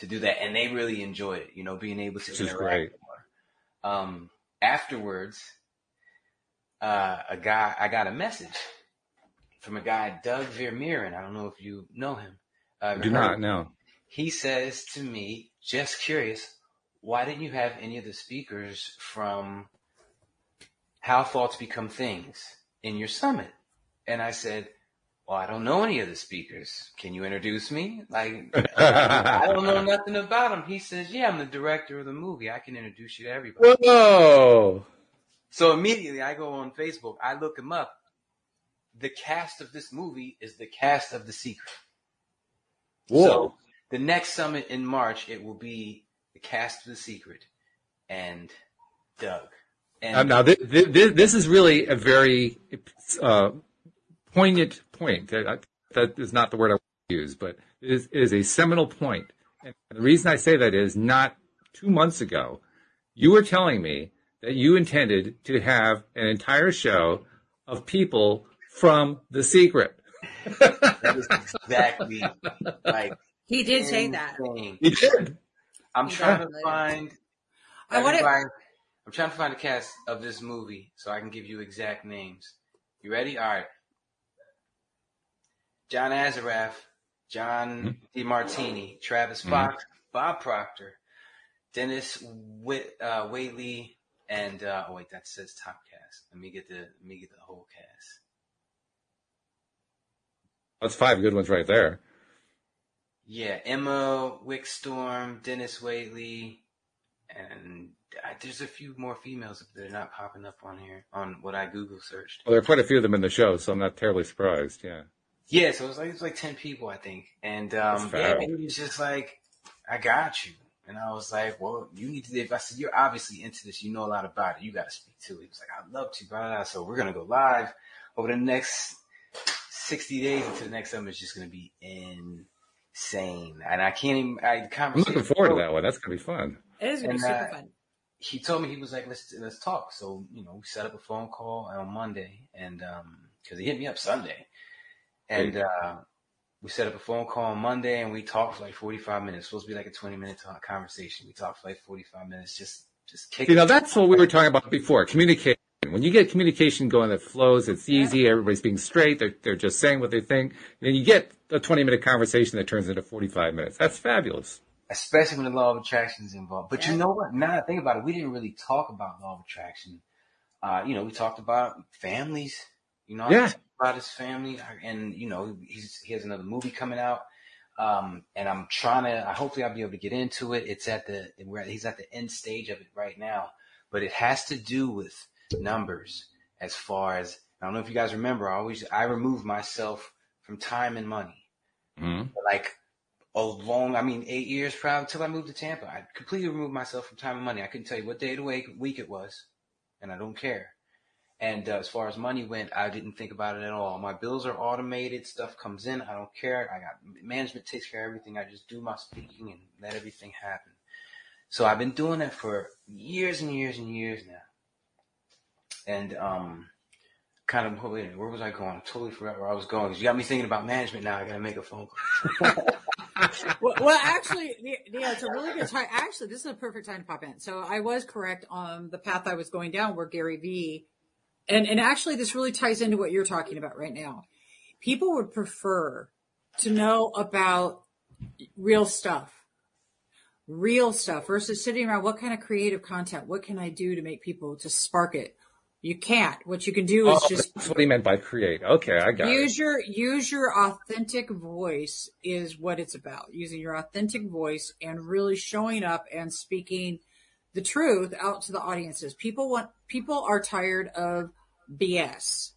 to do that. And they really enjoyed it, you know, being able to Which is interact great. more. Um, afterwards, uh, a guy, I got a message from a guy, Doug Vermeeren. I don't know if you know him. Uh, Do not know. he says to me, just curious, why didn't you have any of the speakers from How Thoughts Become Things in your summit? And I said, well, I don't know any of the speakers. Can you introduce me? Like, [laughs] I don't know nothing about them. He says, yeah, I'm the director of the movie. I can introduce you to everybody. Whoa. So immediately I go on Facebook, I look him up. The cast of this movie is the cast of The Secret. Whoa. So the next summit in March, it will be the cast of The Secret and Doug. And Um, now, this, this, this is really a very uh, poignant point. That, that is not the word I want to use, but it is, it is a seminal point. And the reason I say that is not two months ago, you were telling me that you intended to have an entire show of people from The Secret. that is exactly like He did say that. insane. You did. I'm He trying to find I want to. I'm trying to find the cast of this movie so I can give you exact names. You ready? All right. John Assaraf, John Demartini, Travis Mhm. Fox, Bob Proctor, Dennis Whit, uh, and uh, oh wait, that says top cast. Let me get the let me get the whole cast. That's five good ones right there. Yeah, Emma Wickstorm, Denis Waitley, and there's a few more females that are not popping up on here on what I Google searched. Well, there are quite a few of them in the show, so I'm not terribly surprised. Yeah. Yeah, so it was like it was like ten people, I think, and um, yeah, fab. he was just like, "I got you," and I was like, "Well, you need to." If I said you're obviously into this, you know a lot about it, you got to speak to it. He was like, "I'd love to," blah, blah, blah. So we're gonna go live over the next sixty days until the next summer. It's just gonna be insane, and I can't even. I I'm conversation. looking forward to that one. That's going to be fun. It is going to be super uh, fun. He told me he was like, let's let's talk. So you know, we set up a phone call on Monday, and um, because he hit me up Sunday, and Great. uh, we set up a phone call on Monday, and we talked for like forty five minutes. supposed to be like a twenty minute talk, conversation. We talked for like forty five minutes, just just kicking. You know, that's what we were talking about before. Communication. When you get communication going that flows, it's easy. Everybody's being straight. They're, they're just saying what they think. Then you get a 20 minute conversation that turns into 45 minutes. That's fabulous. Especially when the law of attraction is involved. But Yeah. you know what? Now I think about it, we didn't really talk about law of attraction. Uh, you know, we talked about families. You know, Yeah. about his family, and you know, he's he has another movie coming out. Um, and I'm trying to. Hopefully, I'll be able to get into it. It's at the where he's at the end stage of it right now, but it has to do with numbers. As far as I don't know if you guys remember, I always I remove myself from time and money. Mhm. Like a long, I mean, eight years probably until I moved to Tampa. I completely removed myself from time and money. I couldn't tell you what day of the week, week it was, and I don't care. And uh, as far as money went, I didn't think about it at all. My bills are automated. Stuff comes in. I don't care. I got management takes care of everything. I just do my speaking and let everything happen. So I've been doing that for years and years and years now. And um, kind of where was I going? I totally forgot where I was going. you got me thinking about management now. I got to make a phone call. [laughs] well, well, actually, yeah, it's a really good time. Actually, this is a perfect time to pop in. So I was correct on the path I was going down where Gary Vee, and, and actually this really ties into what you're talking about right now. People would prefer to know about real stuff, real stuff versus sitting around. What kind of creative content? What can I do to make people to spark it? You can't. What you can do is Oh, just that's what he meant by create. Okay, I got it. use your use your authentic voice is what it's about using your authentic voice and really showing up and speaking the truth out to the audiences people want people are tired of bs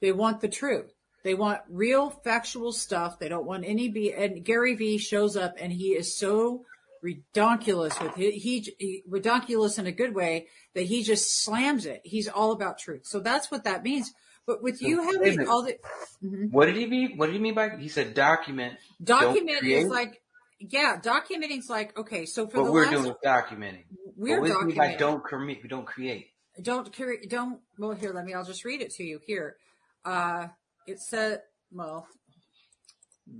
they want the truth they want real factual stuff they don't want any b and gary vee shows up and he is so redonkulous with he, he, he redonkulous in a good way that he just slams it he's all about truth so that's what that means but with So, you having all the Mhm. what did he mean? What did he mean by? He said document. document is like yeah documenting is like okay so for What the we're last doing is documenting. we're But what do you mean by documenting don't create? We don't create. don't carry don't well here let me i'll just read it to you here uh it said well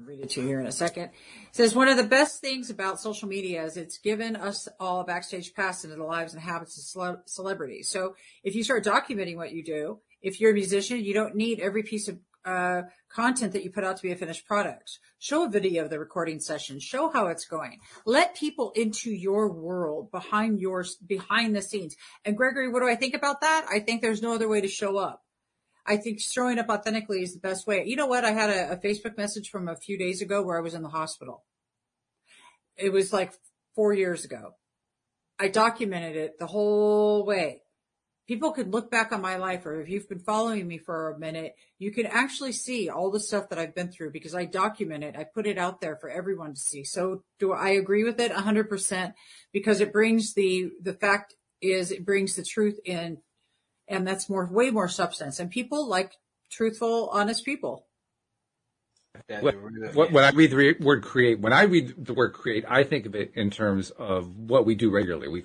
read it to you here in a second. It says one of the best things about social media is it's given us all a backstage pass into the lives and habits of cele- celebrities. So if you start documenting what you do if you're a musician you don't need every piece of uh, content that you put out to be a finished product. Show a video of the recording session. Show how it's going. Let people into your world behind your behind the scenes. And Gregory, what do I think about that? I think there's no other way to show up. I think showing up authentically is the best way. You know what? I had a, a Facebook message from a few days ago where I was in the hospital. It was like four years ago. I documented it the whole way. People could look back on my life, or if you've been following me for a minute, you can actually see all the stuff that I've been through because I document it. I put it out there for everyone to see. So do I agree with it 100% because it brings the, the fact is it brings the truth in and that's more, way more substance and people like truthful, honest people. That's What, a real- what, when I read the word create, when I read the word create, I think of it in terms of what we do regularly. We,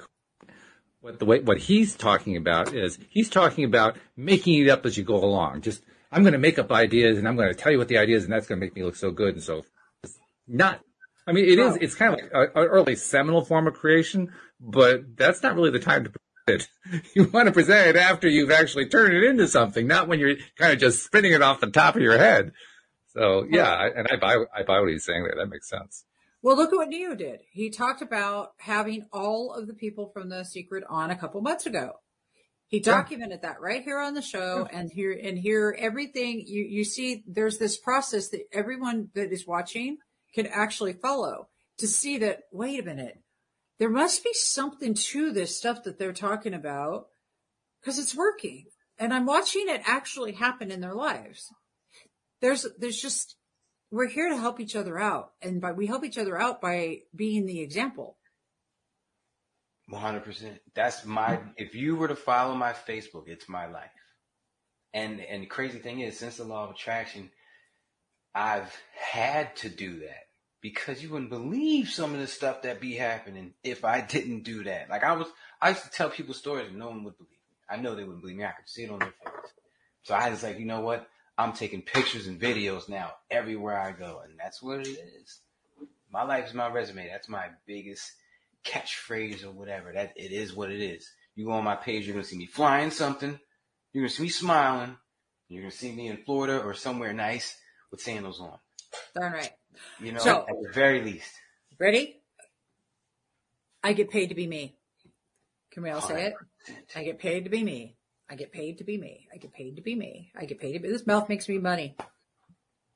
what the way, what he's talking about is he's talking about making it up as you go along. Just, I'm going to make up ideas and I'm going to tell you what the idea is and that's going to make me look so good. And so it's not, I mean, it is, No. it's kind of like an early seminal form of creation, but that's not really the time to present it. [laughs] You want to present it after you've actually turned it into something, not when you're kind of just spinning it off the top of your head. So yeah, I- and I buy I buy what he's saying there. That makes sense. Well, look at what Neo did. He talked about having all of the people from The Secret on a couple months ago. He documented that right here on the show and here and here everything you, you see there's this process that everyone that is watching can actually follow to see that, wait a minute, there must be something to this stuff that they're talking about because it's working. And I'm watching it actually happen in their lives. There's, there's just, we're here to help each other out. And by, we help each other out by being the example. One hundred percent. That's my. If you were to follow my Facebook, it's my life. And and the crazy thing is, since the law of attraction, I've had to do that because you wouldn't believe some of the stuff that be happening if I didn't do that. Like I was, I used to tell people stories and no one would believe me. I know they wouldn't believe me. I could see it on their face. So I was like, you know what? I'm taking pictures and videos now everywhere I go, and that's what it is. My life is my resume. That's my biggest catchphrase or whatever. That it is what it is. You go on my page, you're gonna see me flying something. You're gonna see me smiling. You're gonna see me in Florida or somewhere nice with sandals on. Darn right. You know, So- at the very least. Ready? I get paid to be me. Can we all say it? 100%. I get paid to be me. I get paid to be me. I get paid to be me. I get paid to be. This mouth makes me money.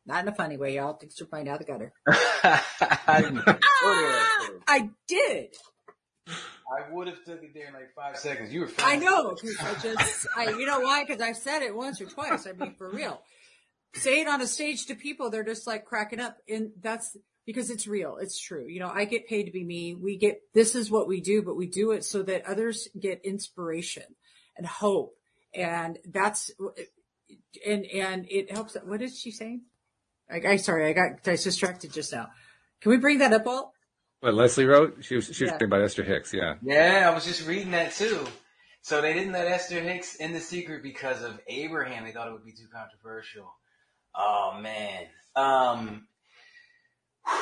Not in a funny way, y'all. Things are flying out the gutter. I didn't go there, Ah, I did. I would have took it there in like five seconds. You were I know I just, I, you know why? Because I've said it once or twice. I mean, for real. Say it on a stage to people, they're just like cracking up. And that's because it's real. It's true. You know, I get paid to be me. We get, this is what we do, but we do it so that others get inspiration and hope. And that's, and, and it helps. What is she saying? I, I sorry, I got I distracted just now. Can we bring that up, Walt? What Leslie wrote? She was she was Yeah. talking about Esther Hicks. Yeah. Yeah, I was just reading that too. So they didn't let Esther Hicks in the secret because of Abraham. They thought it would be too controversial. Oh man. Um,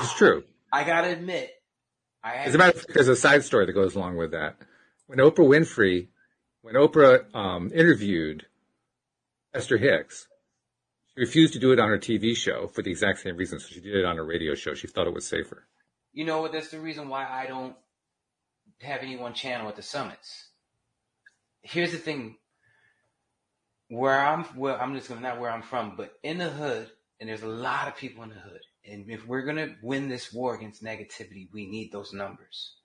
It's true. I gotta admit, I As a matter of fact, there's a side story that goes along with that. When Oprah Winfrey, when Oprah um, interviewed Esther Hicks, she refused to do it on her TV show for the exact same reason. So she did it on a radio show. She thought it was safer. You know what? That's the reason why I don't have anyone channel at the summits. Here's the thing. Where I'm, well, I'm just gonna not where I'm from, but in the hood, and there's a lot of people in the hood. And if we're gonna win this war against negativity, we need those numbers.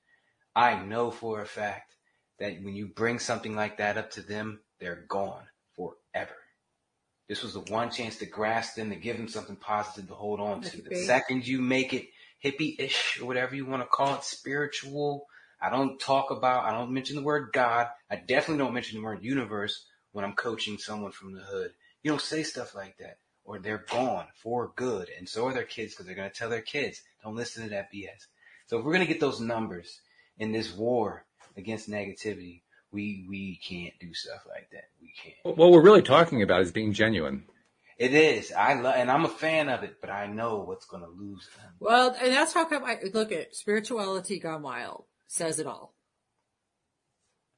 I know for a fact that when you bring something like that up to them, they're gone forever. This was the one chance to grasp them, to give them something positive to hold on to. The second you make it hippie-ish or whatever you want to call it, spiritual. I don't talk about, I don't mention the word God. I definitely don't mention the word universe when I'm coaching someone from the hood. You don't say stuff like that or they're gone for good. And so are their kids because they're going to tell their kids, don't listen to that BS. So if we're going to get those numbers in this war against negativity, we, we can't do stuff like that. We can't. What we're really talking about is being genuine. It is. I love, and I'm a fan of it, but I know what's going to lose them. Well, and that's how come I look at spirituality gone wild says it all.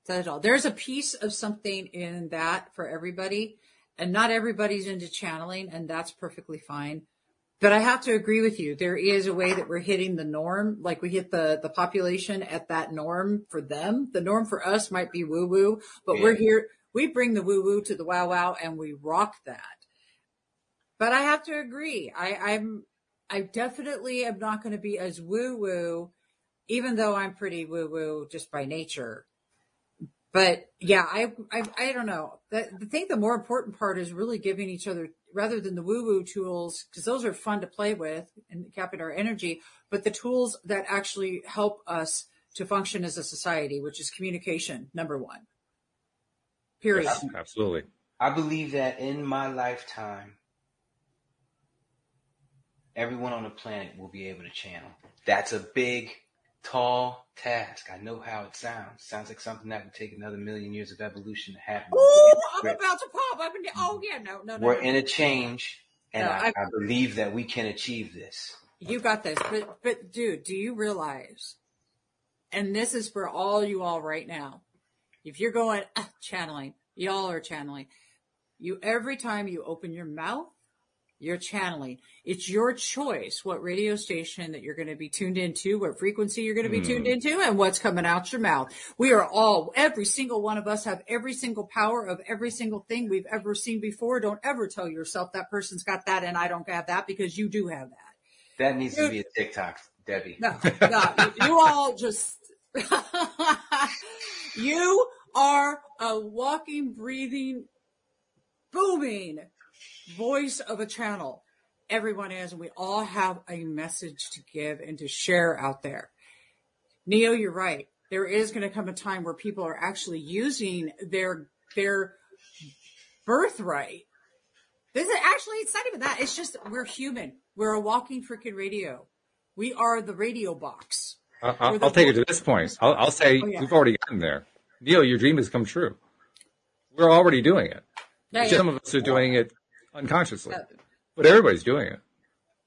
It all. There's a piece of something in that for everybody, and not everybody's into channeling, and that's perfectly fine. But I have to agree with you. There is a way that we're hitting the norm, like we hit the the population at that norm for them. The norm for us might be woo woo, but we're here. We bring the woo woo to the wow wow, and we rock that. But I have to agree. I, I'm I definitely am not going to be as woo woo, even though I'm pretty woo woo just by nature. But yeah, I I, I don't know. The, the thing, the more important part is really giving each other, rather than the woo woo tools, because those are fun to play with and capping our energy, but the tools that actually help us to function as a society, which is communication, number one. Period. Yes, absolutely. I believe that in my lifetime, everyone on the planet will be able to channel. That's a big, tall task. I know how it sounds. Sounds like something that would take another million years of evolution to happen. Oh, I'm about to pop up and oh yeah, no, no, no. We're in a change, and No, I, I- I believe that we can achieve this. You got this. But, but dude, do you realize, and this is for all you all right now, if you're going "Ah, channeling, y'all are channeling. You, every time you open your mouth, you're channeling. It's your choice what radio station that you're going to be tuned into, what frequency you're going to be hmm. tuned into, and what's coming out your mouth. We are all, every single one of us have every single power of every single thing we've ever seen before. Don't ever tell yourself that person's got that and I don't have that because you do have that. That needs to be a TikTok, Debbie. No, no, you all just, [laughs] you are a walking, breathing, booming voice of a channel. Everyone is, and we all have a message to give and to share out there. Neo, you're right. There is going to come a time where people are actually using their, their birthright. This is actually, it's not even that. It's just, we're human. We're a walking freaking radio. We are the radio box. I- Or I'll, I'll take it to this point. I'll, I'll say Oh, yeah. we've already gotten there. Neo, your dream has come true. We're already doing it. Yeah, yeah. Some of us are doing it unconsciously, Uh, but everybody's doing it.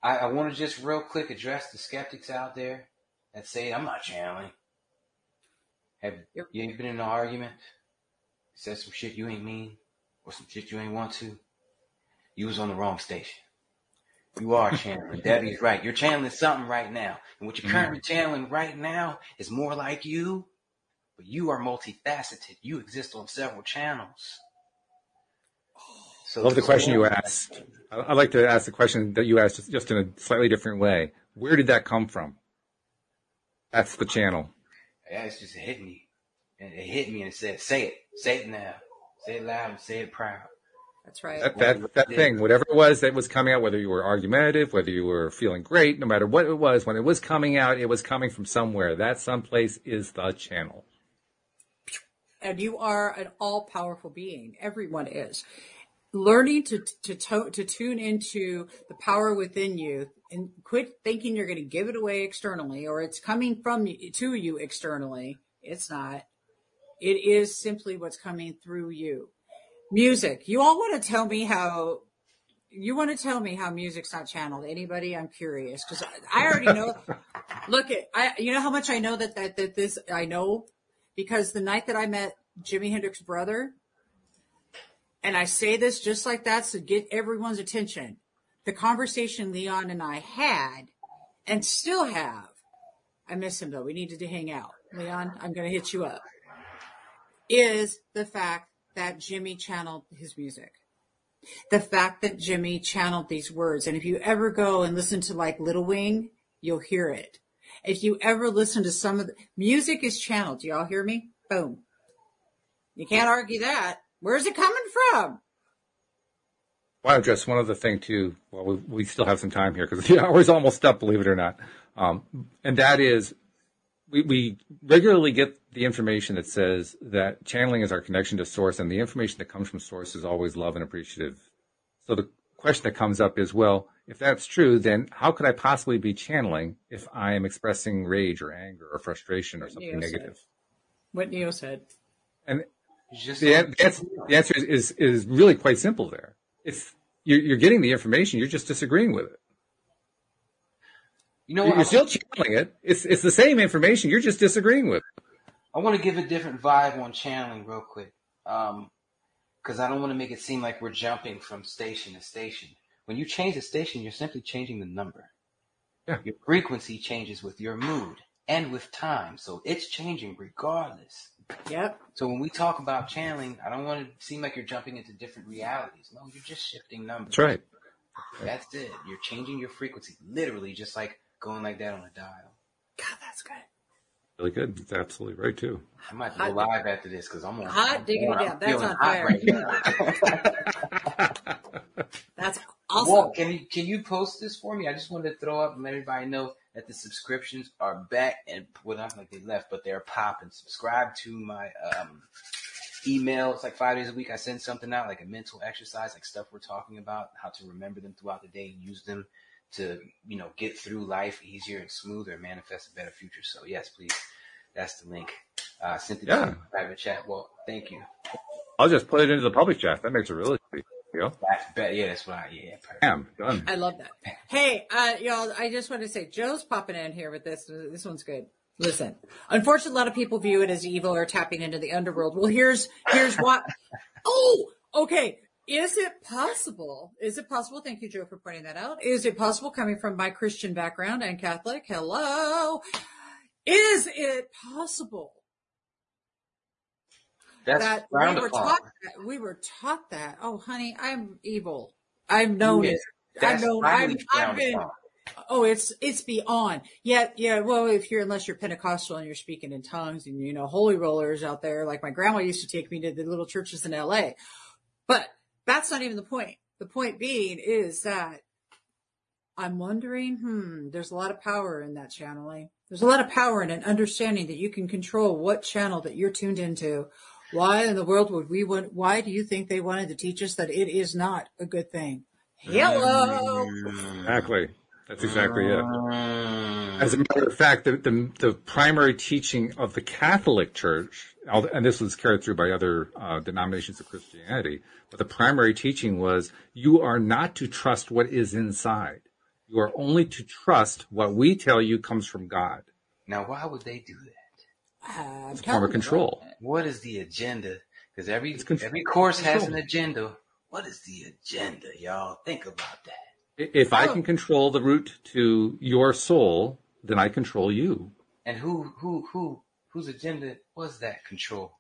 I, I want to just real quick address the skeptics out there that say I'm not channeling. Have Yep. you ain't been in an argument? Said some shit you ain't mean, or some shit you ain't want to. You was on the wrong station. You are channeling. [laughs] Debbie's right. You're channeling something right now, and what you're currently channeling right now is more like you, but you are multifaceted. You exist on several channels. So I love the question you asked. I- I'd like to ask the question that you asked just- just in a slightly different way. Where did that come from? That's the channel. Yeah, it's just hit me. And it hit me and it said, say it. Say it now. Say it loud and say it proud. That's right. That, that, that thing, whatever it was that was coming out, whether you were argumentative, whether you were feeling great, no matter what it was, when it was coming out, it was coming from somewhere. That someplace is the channel. and you are an all-powerful being. Everyone is. Learning to to to, to tune into the power within you and quit thinking you're going to give it away externally or it's coming from you, to you externally. It's not. It is simply what's coming through you. Music. You all want to tell me how you want to tell me how music's not channeled. Anybody? I'm curious because I, I already know. [laughs] Look at I. You know how much I know that that that this I know because the night that I met Jimi Hendrix's brother, and I say this just like that to get everyone's attention, the conversation Leon and I had and still have. I miss him though. We needed to hang out. Leon, I'm going to hit you up. Is the fact that Jimi channeled his music. The fact that Jimi channeled these words. And if you ever go and listen to like Little Wing, you'll hear it. If you ever listen to some of the music is channeled. Do y'all hear me? Boom. You can't argue that. Where's it coming from? I to address one other thing too. Well, we, we still have some time here because [laughs] the hour's almost up, believe it or not. Um, and that is, we, we regularly get the information that says that channeling is our connection to source, and the information that comes from source is always love and appreciative. So the question that comes up is, well, if that's true, then how could I possibly be channeling if I am expressing rage or anger or frustration or something Neo said. negative? What Neo said. And just the, an- the answer, the answer is, is, is really quite simple there. It's, you're, you're getting the information, you're just disagreeing with it. you know You're still channeling it. It's, it's the same information, you're just disagreeing with it. I want to give a different vibe on channeling real quick. Um, cause I don't want to make it seem like we're jumping from station to station. When you change the station, you're simply changing the number. Yeah. Your frequency changes with your mood and with time. So it's changing regardless. Yep. So when we talk about channeling, I don't want to seem like you're jumping into different realities. No, you're just shifting numbers. That's right. That's it. You're changing your frequency, literally, just like going like that on a dial. God, that's good. Really good. That's absolutely right too. I might go live after this because I'm on Hot diggity I'm down. That's on fire. right. [laughs] That's awesome. Well, can you can you post this for me? I just wanted to throw up and let everybody know that the subscriptions are back and well not like they left, but they're popping. Subscribe to my um email. It's like five days a week. I send something out like a mental exercise, like stuff we're talking about, how to remember them throughout the day use them to, you know, get through life easier and smoother and manifest a better future. So yes, please. That's the link. Uh sent it Yeah. in private chat. Well, thank you. I'll just put it into the public chat. That makes it really easy. You know? That's better. Yeah, that's what I yeah, perfect. Bam, done. I love that. [laughs] Hey, uh, y'all, I just want to say Joe's popping in here with this. This one's good. Listen, unfortunately, a lot of people view it as evil or tapping into the underworld. Well, here's, here's what. [laughs] Oh, okay. Is it possible? Is it possible? Thank you, Joe, for pointing that out. Is it possible coming from my Christian background and Catholic? Hello. Is it possible That's that we were upon. taught that? We were taught that. Oh, honey, I'm evil. I'm known Yeah, as I've known. I've, I've been. upon. Oh, it's it's beyond. Yeah, yeah. Well, if you're unless you're Pentecostal and you're speaking in tongues and you know holy rollers out there, like my grandma used to take me to the little churches in L.A. But that's not even the point. The point being is that I'm wondering. Hmm. There's a lot of power in that channeling. There's a lot of power in an understanding that you can control what channel that you're tuned into. Why in the world would we want? Why do you think they wanted to teach us that it is not a good thing? Hello. Exactly. That's exactly it. Mm. As a matter of fact, the, the, the primary teaching of the Catholic Church, and this was carried through by other uh, denominations of Christianity, but the primary teaching was you are not to trust what is inside. You are only to trust what we tell you comes from God. Now, why would they do that? Uh, It's a form of control. What is the agenda? Because every It's every course has an agenda. What is the agenda, y'all? Think about that. I- If I can control the route to your soul, then I control you. And who who who whose agenda was that control?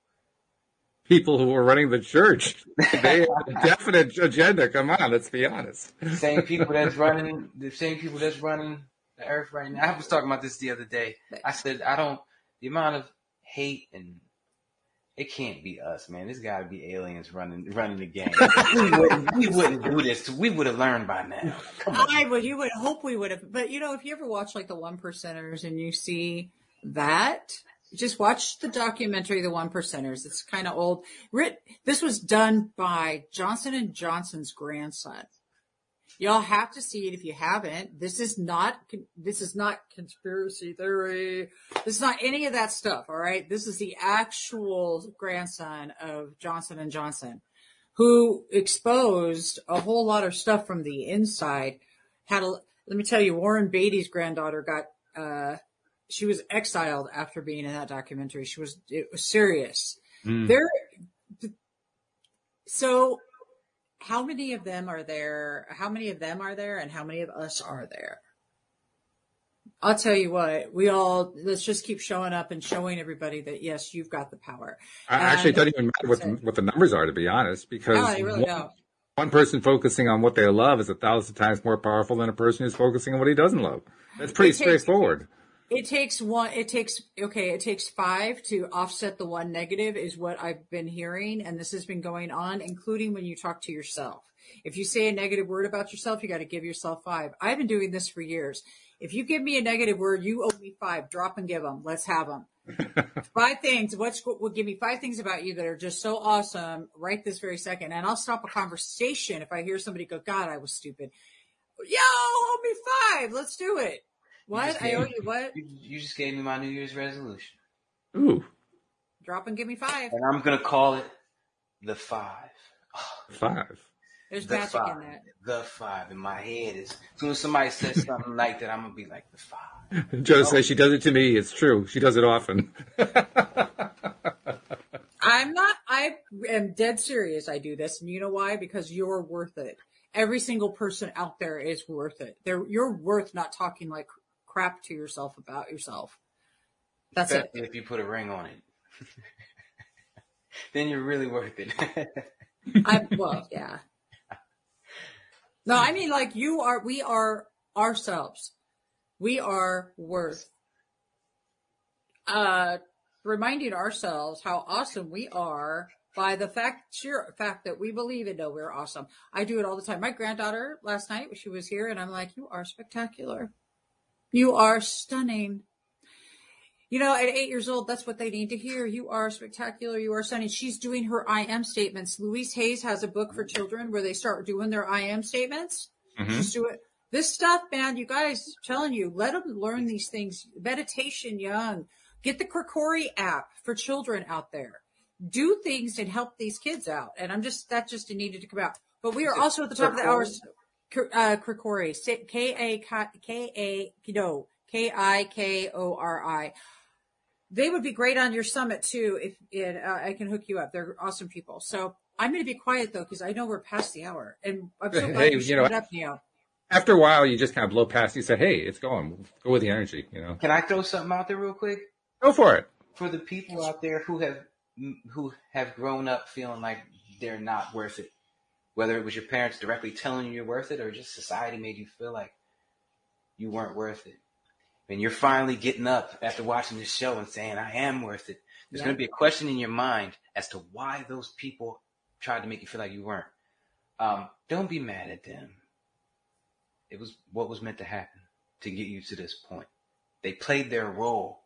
people who were running the church. [laughs] They had a definite agenda. Come on, let's be honest. same people that's running the same people that's running the earth right now. I was talking about this the other day. I said I don't the amount of hate and it can't be us, man. There's got to be aliens running running the game. [laughs] we, wouldn't, we wouldn't do this. We would have learned by now. Come on. I would, you would hope we would have, but you know, if you ever watch like the one percenters and you see that, just watch the documentary, The One Percenters. It's kind of old. Writ, this was done by Johnson and Johnson's grandson. Y'all have to see it if you haven't. This is not, this is not conspiracy theory. This is not any of that stuff. All right. This is the actual grandson of Johnson and Johnson who exposed a whole lot of stuff from the inside. Had a, let me tell you, Warren Buffett's granddaughter got, uh, she was exiled after being in that documentary. She was, it was serious. Mm. There, so how many of them are there? How many of them are there and how many of us are there? I'll tell you what, we all, let's just keep showing up and showing everybody that yes, you've got the power. I actually And- don't even matter what the, what the numbers are, to be honest, because No, really one, one person focusing on what they love is a thousand times more powerful than a person who's focusing on what he doesn't love. That's pretty It takes- straightforward. It takes one, it takes, okay, it takes five to offset the one negative is what I've been hearing. And this has been going on, including when you talk to yourself. If you say a negative word about yourself, you got to give yourself five. I've been doing this for years. If you give me a negative word, you owe me five. Drop and give them. Let's have them. [laughs] five things. What's will give me five things about you that are just so awesome right this very second, and I'll stop a conversation if I hear somebody go, "God, I was stupid." Yo, owe me five. Let's do it. What just I owe me- you? What? You, you just gave me my New Year's resolution, Ooh, Drop and give me five. and I'm gonna call it the five. five. There's The magic five. in that. The five in my head is. As soon as somebody says something like that, I'm gonna be like the five. Joe says she does it to me. It's true. She does it often. [laughs] I'm not. I am dead serious. I do this, and you know why? Because you're worth it. Every single person out there is worth it. They're, you're worth not talking like crap to yourself about yourself. That's it. If you put a ring on it. [laughs] then you're really worth it. I [laughs] well, yeah. No, I mean like you are. We are ourselves. We are worth uh reminding ourselves how awesome we are by the fact sheer fact that we believe and know we're awesome. I do it all the time. My granddaughter last night she was here and I'm like, you are spectacular. You are stunning. You know, at eight years old, that's what they need to hear. You are spectacular. You are stunning. She's doing her I am statements. Louise Hayes has a book for children where they start doing their I am statements. Mhm. Just do it. This stuff, man, you guys, I'm telling you, let them learn these things. Meditation young. Get the Krikori app for children out there. Do things and help these kids out. And I'm just, that just needed to come out. But we are also at the top of the hour. Kr- Uh, Krikori, K A K A, no, K I K O R I. They would be great on your summit too. If it, uh, I can hook you up, they're awesome people. So I'm going to be quiet though because I know we're past the hour, and I'm so glad Hey, you you know, up, Neo. After a while, you just kind of blow past. You say, "Hey, it's going. Go with the energy." You know, Can I throw something out there real quick? go for it. For the people out there who have who have grown up feeling like they're not worth it, whether it was your parents directly telling you you're worth it or just society made you feel like you weren't worth it. And you're finally getting up after watching this show and saying, I am worth it. There's Yeah. going to be a question in your mind as to why those people tried to make you feel like you weren't. Um, don't be mad at them. It was what was meant to happen to get you to this point. They played their role.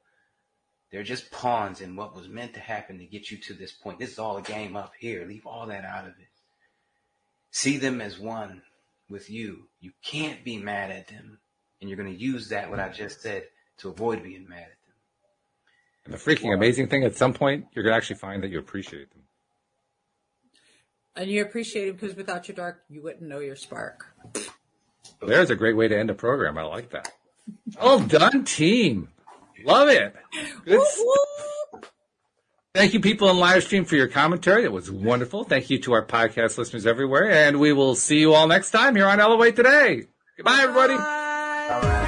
They're just pawns in what was meant to happen to get you to this point. This is all a game up here. Leave all that out of it. See them as one with you. You can't be mad at them. And you're going to use that, what I just said, to avoid being mad at them. And the freaking amazing thing, at some point, you're gonna actually find that you appreciate them. And you appreciate it because without your dark, you wouldn't know your spark. There's a great way to end a program. I like that. Well done, team. Love it. Good Whoop, s- whoop. Thank you, people in live stream, for your commentary. It was wonderful. Thank you to our podcast listeners everywhere, and we will see you all next time here on Elevate Today. Goodbye, everybody. Bye. All right.